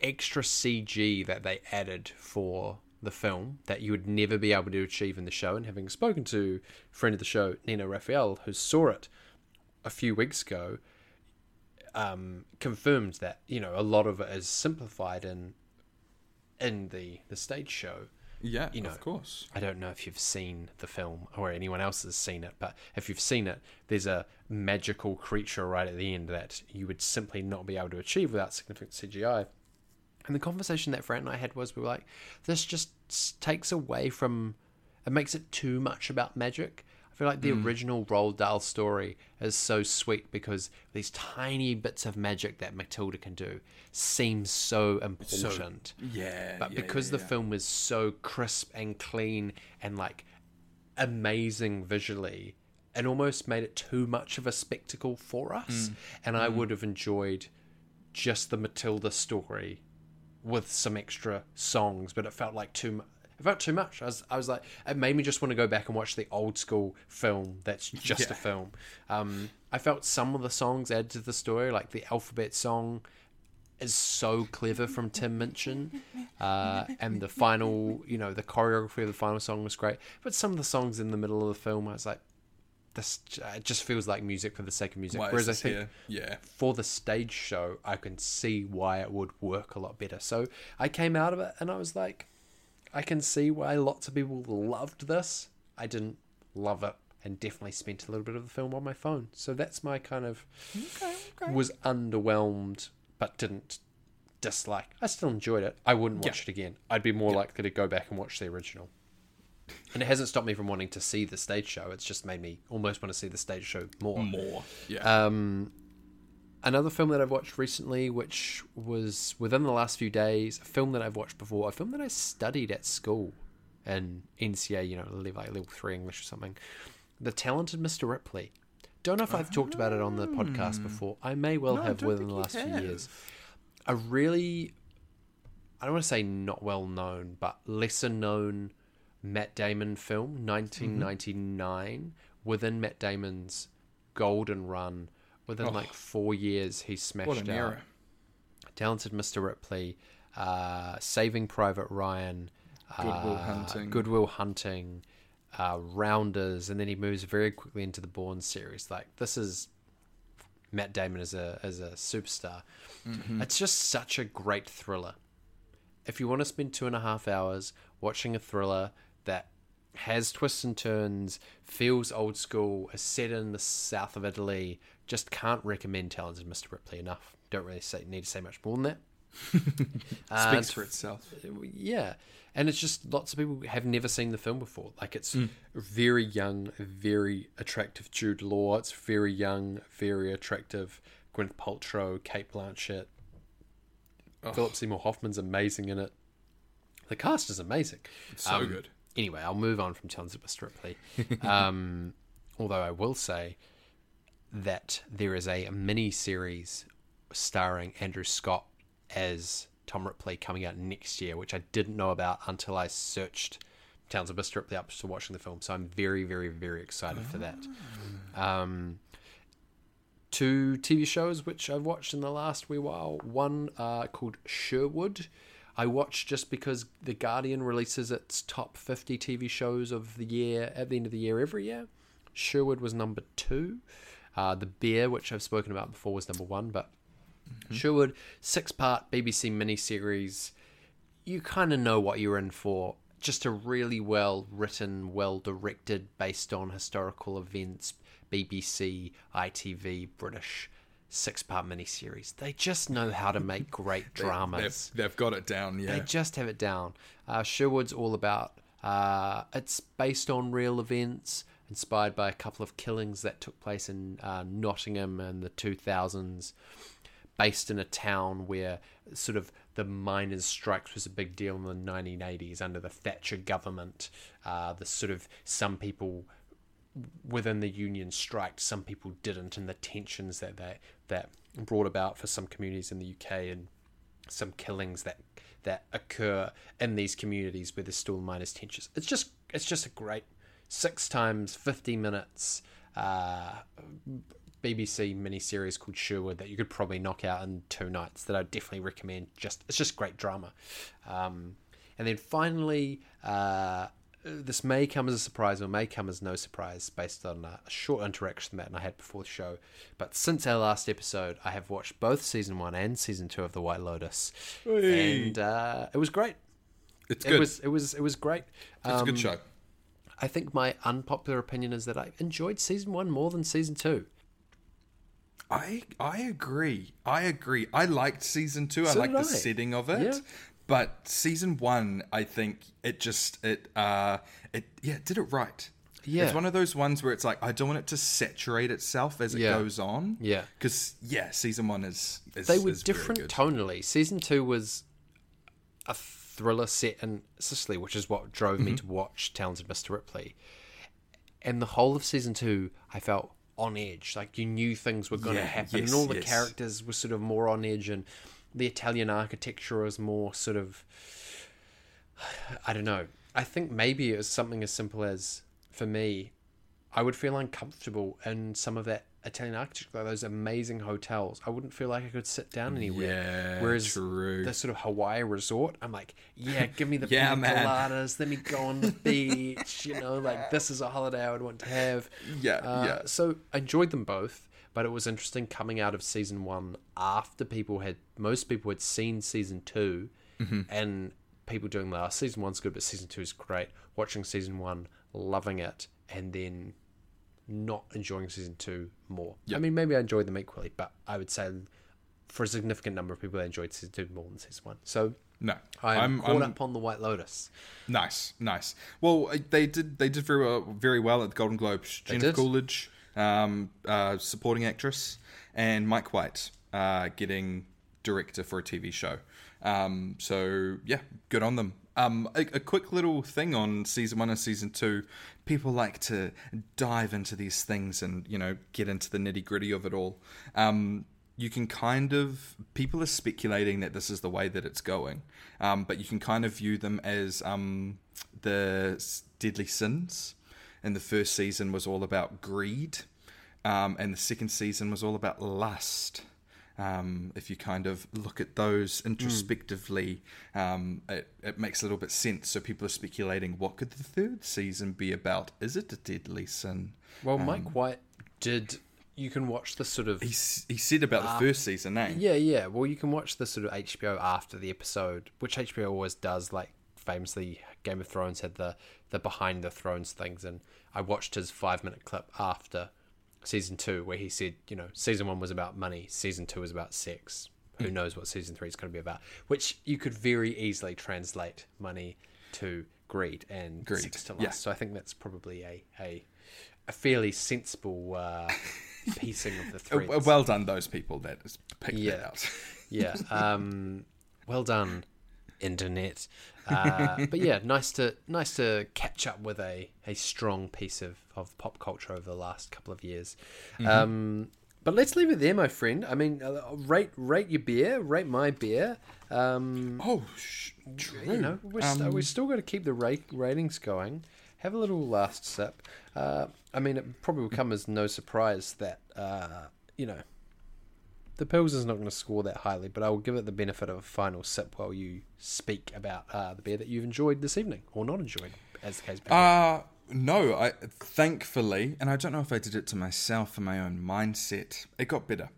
extra CG that they added for the film that you would never be able to achieve in the show, and having spoken to a friend of the show, Nina Raphael, who saw it a few weeks ago, um, confirmed that you know a lot of it is simplified in in the the stage show. Yeah, You know, of course. I don't know if you've seen the film or anyone else has seen it, but if you've seen it, there's a magical creature right at the end that you would simply not be able to achieve without significant CGI. And the conversation that Fran and I had was we were like, this just takes away from, it makes it too much about magic. I feel like the original Roald Dahl story is so sweet because these tiny bits of magic that Matilda can do seems so important. Yeah. But yeah, because yeah, the yeah. film is so crisp and clean and like amazing visually, it almost made it too much of a spectacle for us. Mm. And I would have enjoyed just the Matilda story with some extra songs, but it felt like too much. It felt too much. I was, I was like, it made me just want to go back and watch the old school film that's just Yeah. a film. Um, I felt some of the songs added to the story, like the alphabet song is so clever from Tim Minchin, uh, and the final, you know, the choreography of the final song was great. But some of the songs in the middle of the film, I was like, this it just feels like music for the sake of music. Whereas I think here? Yeah. for the stage show, I can see why it would work a lot better. So I came out of it and I was like, I can see why lots of people loved this. I didn't love it and definitely spent a little bit of the film on my phone. So that's my kind of was underwhelmed but didn't dislike. I still enjoyed it. I wouldn't watch it again. I'd be more likely to go back and watch the original. and it hasn't stopped me from wanting to see the stage show. It's just made me almost want to see the stage show more. More. Yeah. Um, another film that I've watched recently, which was within the last few days, a film that I've watched before, a film that I studied at school in NCEA, you know, level, like level three English or something. The Talented Mr. Ripley. Don't know if I've talked about it on the podcast before. I may well No, have within the last few years. A really, I don't want to say not well known, but lesser known Matt Damon film, 1999, within Matt Damon's golden run. Within like four years, he smashed what an out. era. Talented Mr. Ripley, uh, Saving Private Ryan, Goodwill uh, Hunting. Good Will Hunting, uh, Rounders, and then he moves very quickly into the Bourne series. Like this is Matt Damon as a as a superstar. Mm-hmm. It's just such a great thriller. If you want to spend two and a half hours watching a thriller that has twists and turns, feels old school, is set in the south of Italy, just can't recommend Talented Mr. Ripley enough. Don't really say, need to say much more than that. Uh, Speaks for itself. yeah and it's just lots of people have never seen the film before like it's Mm. very young very attractive jude law it's very young very attractive gwyneth paltrow cate blanchett philip seymour hoffman's amazing in it the cast is amazing So good. anyway i'll move on from talented mr ripley um, although i will say that there is a mini series starring Andrew Scott as Tom Ripley coming out next year, which I didn't know about until I searched Towns of. Ripley up to watching the film. So I'm very, very, very excited for that. Um, two TV shows which I've watched in the last wee while. One uh, called Sherwood. I watched just because The Guardian releases its top 50 TV shows of the year at the end of the year every year. Sherwood was number two. Uh, the Bear, which I've spoken about before, was number one. But Sherwood, six part BBC miniseries. You kind of know what you're in for. Just a really well written, well directed, based on historical events, BBC, ITV, British six part miniseries. They just know how to make great dramas. They've, they've got it down, yeah. They just have it down. Uh, Sherwood's all about. Uh, it's based on real events, inspired by a couple of killings that took place in uh, Nottingham in the 2000s. Based in a town where sort of the miners' strikes was a big deal in the 1980s under the Thatcher government. Uh, the sort of some people within the union striked, some people didn't, and the tensions that they, that brought about for some communities in the UK and some killings that that occur in these communities where there's still miners tensions. It's just it's just a great six times fifty minutes uh, BBC miniseries called Sherwood that you could probably knock out in two nights. That I definitely recommend. Just it's just great drama. Um, and then finally, uh, this may come as a surprise or may come as no surprise based on a short interaction that I had before the show. But since our last episode, I have watched both season one and season two of The White Lotus, and uh, it was great. It's good. It was it was it was great. it's a Um, good show. I think my unpopular opinion is that I enjoyed season one more than season two. I I agree. I agree. I liked season two. I So like did the I. setting of it. Yeah. But season one, I think it just it uh it yeah it did it right. Yeah. it's one of those ones where it's like I don't want it to saturate itself as it Yeah. goes on. Yeah. because yeah, season one is, is They were is different tonally. Season two was a thriller set in Sicily, which is what drove Mm-hmm. me to watch Talented Mr. Ripley. And the whole of season two, I felt on edge. Like you knew things were going to Yeah, happen, yes, and all the yes. characters were sort of more on edge, and the Italian architecture was more sort of. I don't know. I think maybe it was something as simple as, for me, I would feel uncomfortable in some of that Italian architecture, like those amazing hotels. I wouldn't feel like I could sit down anywhere. Yeah, Whereas true. the sort of Hawaii resort, I'm like, yeah, give me the Yeah, pina coladas, let me go on the beach. You know, like this is a holiday I would want to have. Yeah, Uh, yeah. So I enjoyed them both, but it was interesting coming out of season one after people had most people had seen season 2 Mm-hmm. and people doing the season one's good, but season two is great. Watching season one, loving it, and then not enjoying season two more. I mean, maybe I enjoyed them equally, but I would say for a significant number of people, they enjoyed season two more than season one. So No, I'm, caught up on the White Lotus. Nice, nice. Well, uh, they did they did very well, very well at the Golden Globes. Jennifer did. Coolidge, um, uh, supporting actress, and Mike White uh, getting director for a TV show. Um, so yeah, good on them. Um, a, a quick little thing on season one and season two. People like to dive into these things and you know get into the nitty gritty of it all. Um, you can kind of people are speculating that this is the way that it's going, um, but you can kind of view them as um, the deadly sins. And the first season was all about greed, um, and the second season was all about lust. Um, if you kind of look at those introspectively, um, it, it makes a little bit sense. So people are speculating, what could the third season be about? Is it a deadly sin? Well, Mike White did. You can watch the sort of He, he said about the first season, eh? Yeah, yeah. Well, you can watch the sort of HBO after the episode, which HBO always does. Like famously, Game of Thrones had the the behind the thrones things, and I watched his five minute clip after season two, where he said, you know, season one was about money, season two was about sex. Who knows what season three is going to be about? Which you could very easily translate money to greed and Greed, sex to lust. yeah. So I think that's probably a a, a fairly sensible uh, piecing of the Uh, threads. Well done, those people that picked that out. Yeah. Um, well done, internet. Uh, but yeah, nice to nice to catch up with a, a strong piece of, of pop culture over the last couple of years. Um, but let's leave it there, my friend. I mean, uh, rate rate your beer, rate my beer. Um, Oh, sh- true. you know, we're st- we still got to keep the rate ratings going. Have a little last sip. Uh, I mean, it probably will come as no surprise that uh, you know the Pils is not going to score that highly, but I will give it the benefit of a final sip while you speak about uh, the beer that you've enjoyed this evening or not enjoyed, as the case may be. Uh no, I thankfully, and I don't know if I did it to myself for my own mindset. It got better.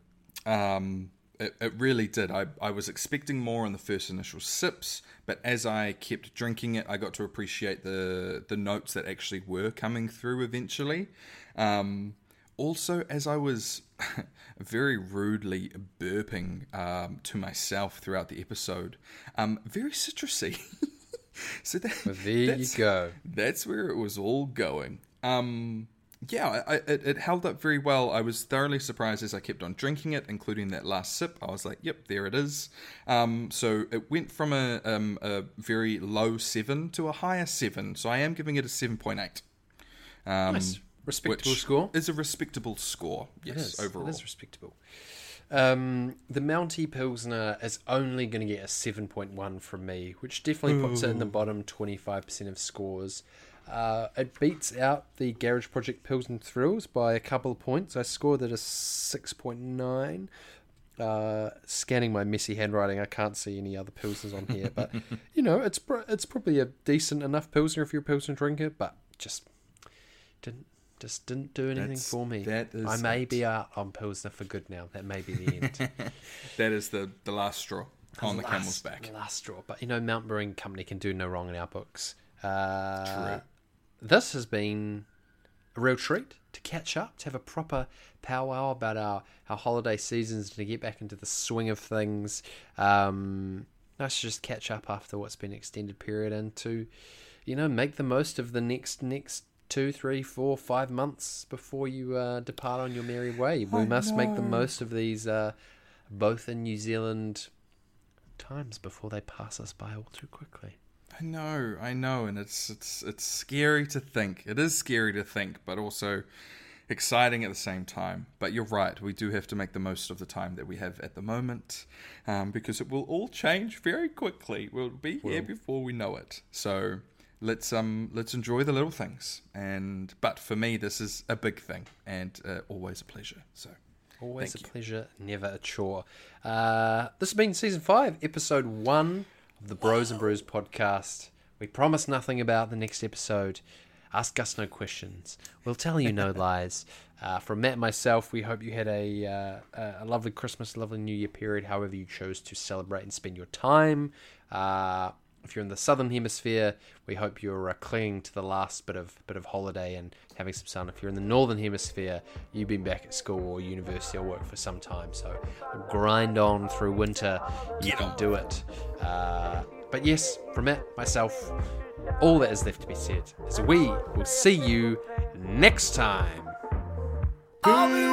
Um, it, it really did. I, I was expecting more on the first initial sips, but as I kept drinking it, I got to appreciate the the notes that actually were coming through eventually. Um, also, as I was very rudely burping um, to myself throughout the episode, um, very citrusy. so that, there you go. that's where it was all going. Um, yeah, I, I, it, it held up very well. I was thoroughly surprised as I kept on drinking it, including that last sip. I was like, "Yep, there it is." Um, so it went from a, um, a very low seven to a higher seven. So I am giving it a seven point eight. Um, Nice. Respectable score. Is a respectable score. Yes, It is. overall. It is respectable. Um, the Mountie Pilsner is only going to get a 7.1 from me, which definitely puts it in the bottom 25% of scores. Uh, it beats out the Garage Project Pilsner Thrills by a couple of points. I scored it a 6.9. Uh, scanning my messy handwriting, I can't see any other pilsners on here, but you know, it's it's probably a decent enough pilsner if you're a pilsner drinker, but just didn't just didn't do anything That's- for me. that is I may it. be out on pilsner for good now. That may be the end. that is the, the last straw on the camel's Last- back. Last straw, but you know, Mount Brewing Company can do no wrong in our books. Uh, True. This has been a real treat to catch up, to have a proper powwow about our, our holiday seasons, to get back into the swing of things. Um, nice to just catch up after what's been an extended period and to, you know, make the most of the next next two, three, four, five months before you uh, depart on your merry way. We I must make the most of these, uh, both in New Zealand times before they pass us by all too quickly. I know, I know, and it's it's it's scary to think. It is scary to think, but also exciting at the same time. But you're right, we do have to make the most of the time that we have at the moment, um, because it will all change very quickly. We'll be here before we know it. So let's um let's enjoy the little things. And but for me, this is a big thing and uh, always a pleasure. So Always Thank a you. pleasure, never a chore. Uh, this has been season five, episode one of the Bros and Brews podcast. We promise nothing about the next episode. Ask us no questions. We'll tell you no lies. Uh, from Matt and myself, we hope you had a, uh, a lovely Christmas, lovely New Year period, however you chose to celebrate and spend your time. Uh, if you're in the southern hemisphere, we hope you're uh, clinging to the last bit of bit of holiday and having some sun. If you're in the northern hemisphere, you've been back at school or university or work for some time. So grind on through winter. You can do it. Uh, but yes, from Matt, myself, all that is left to be said is we will see you next time. I'll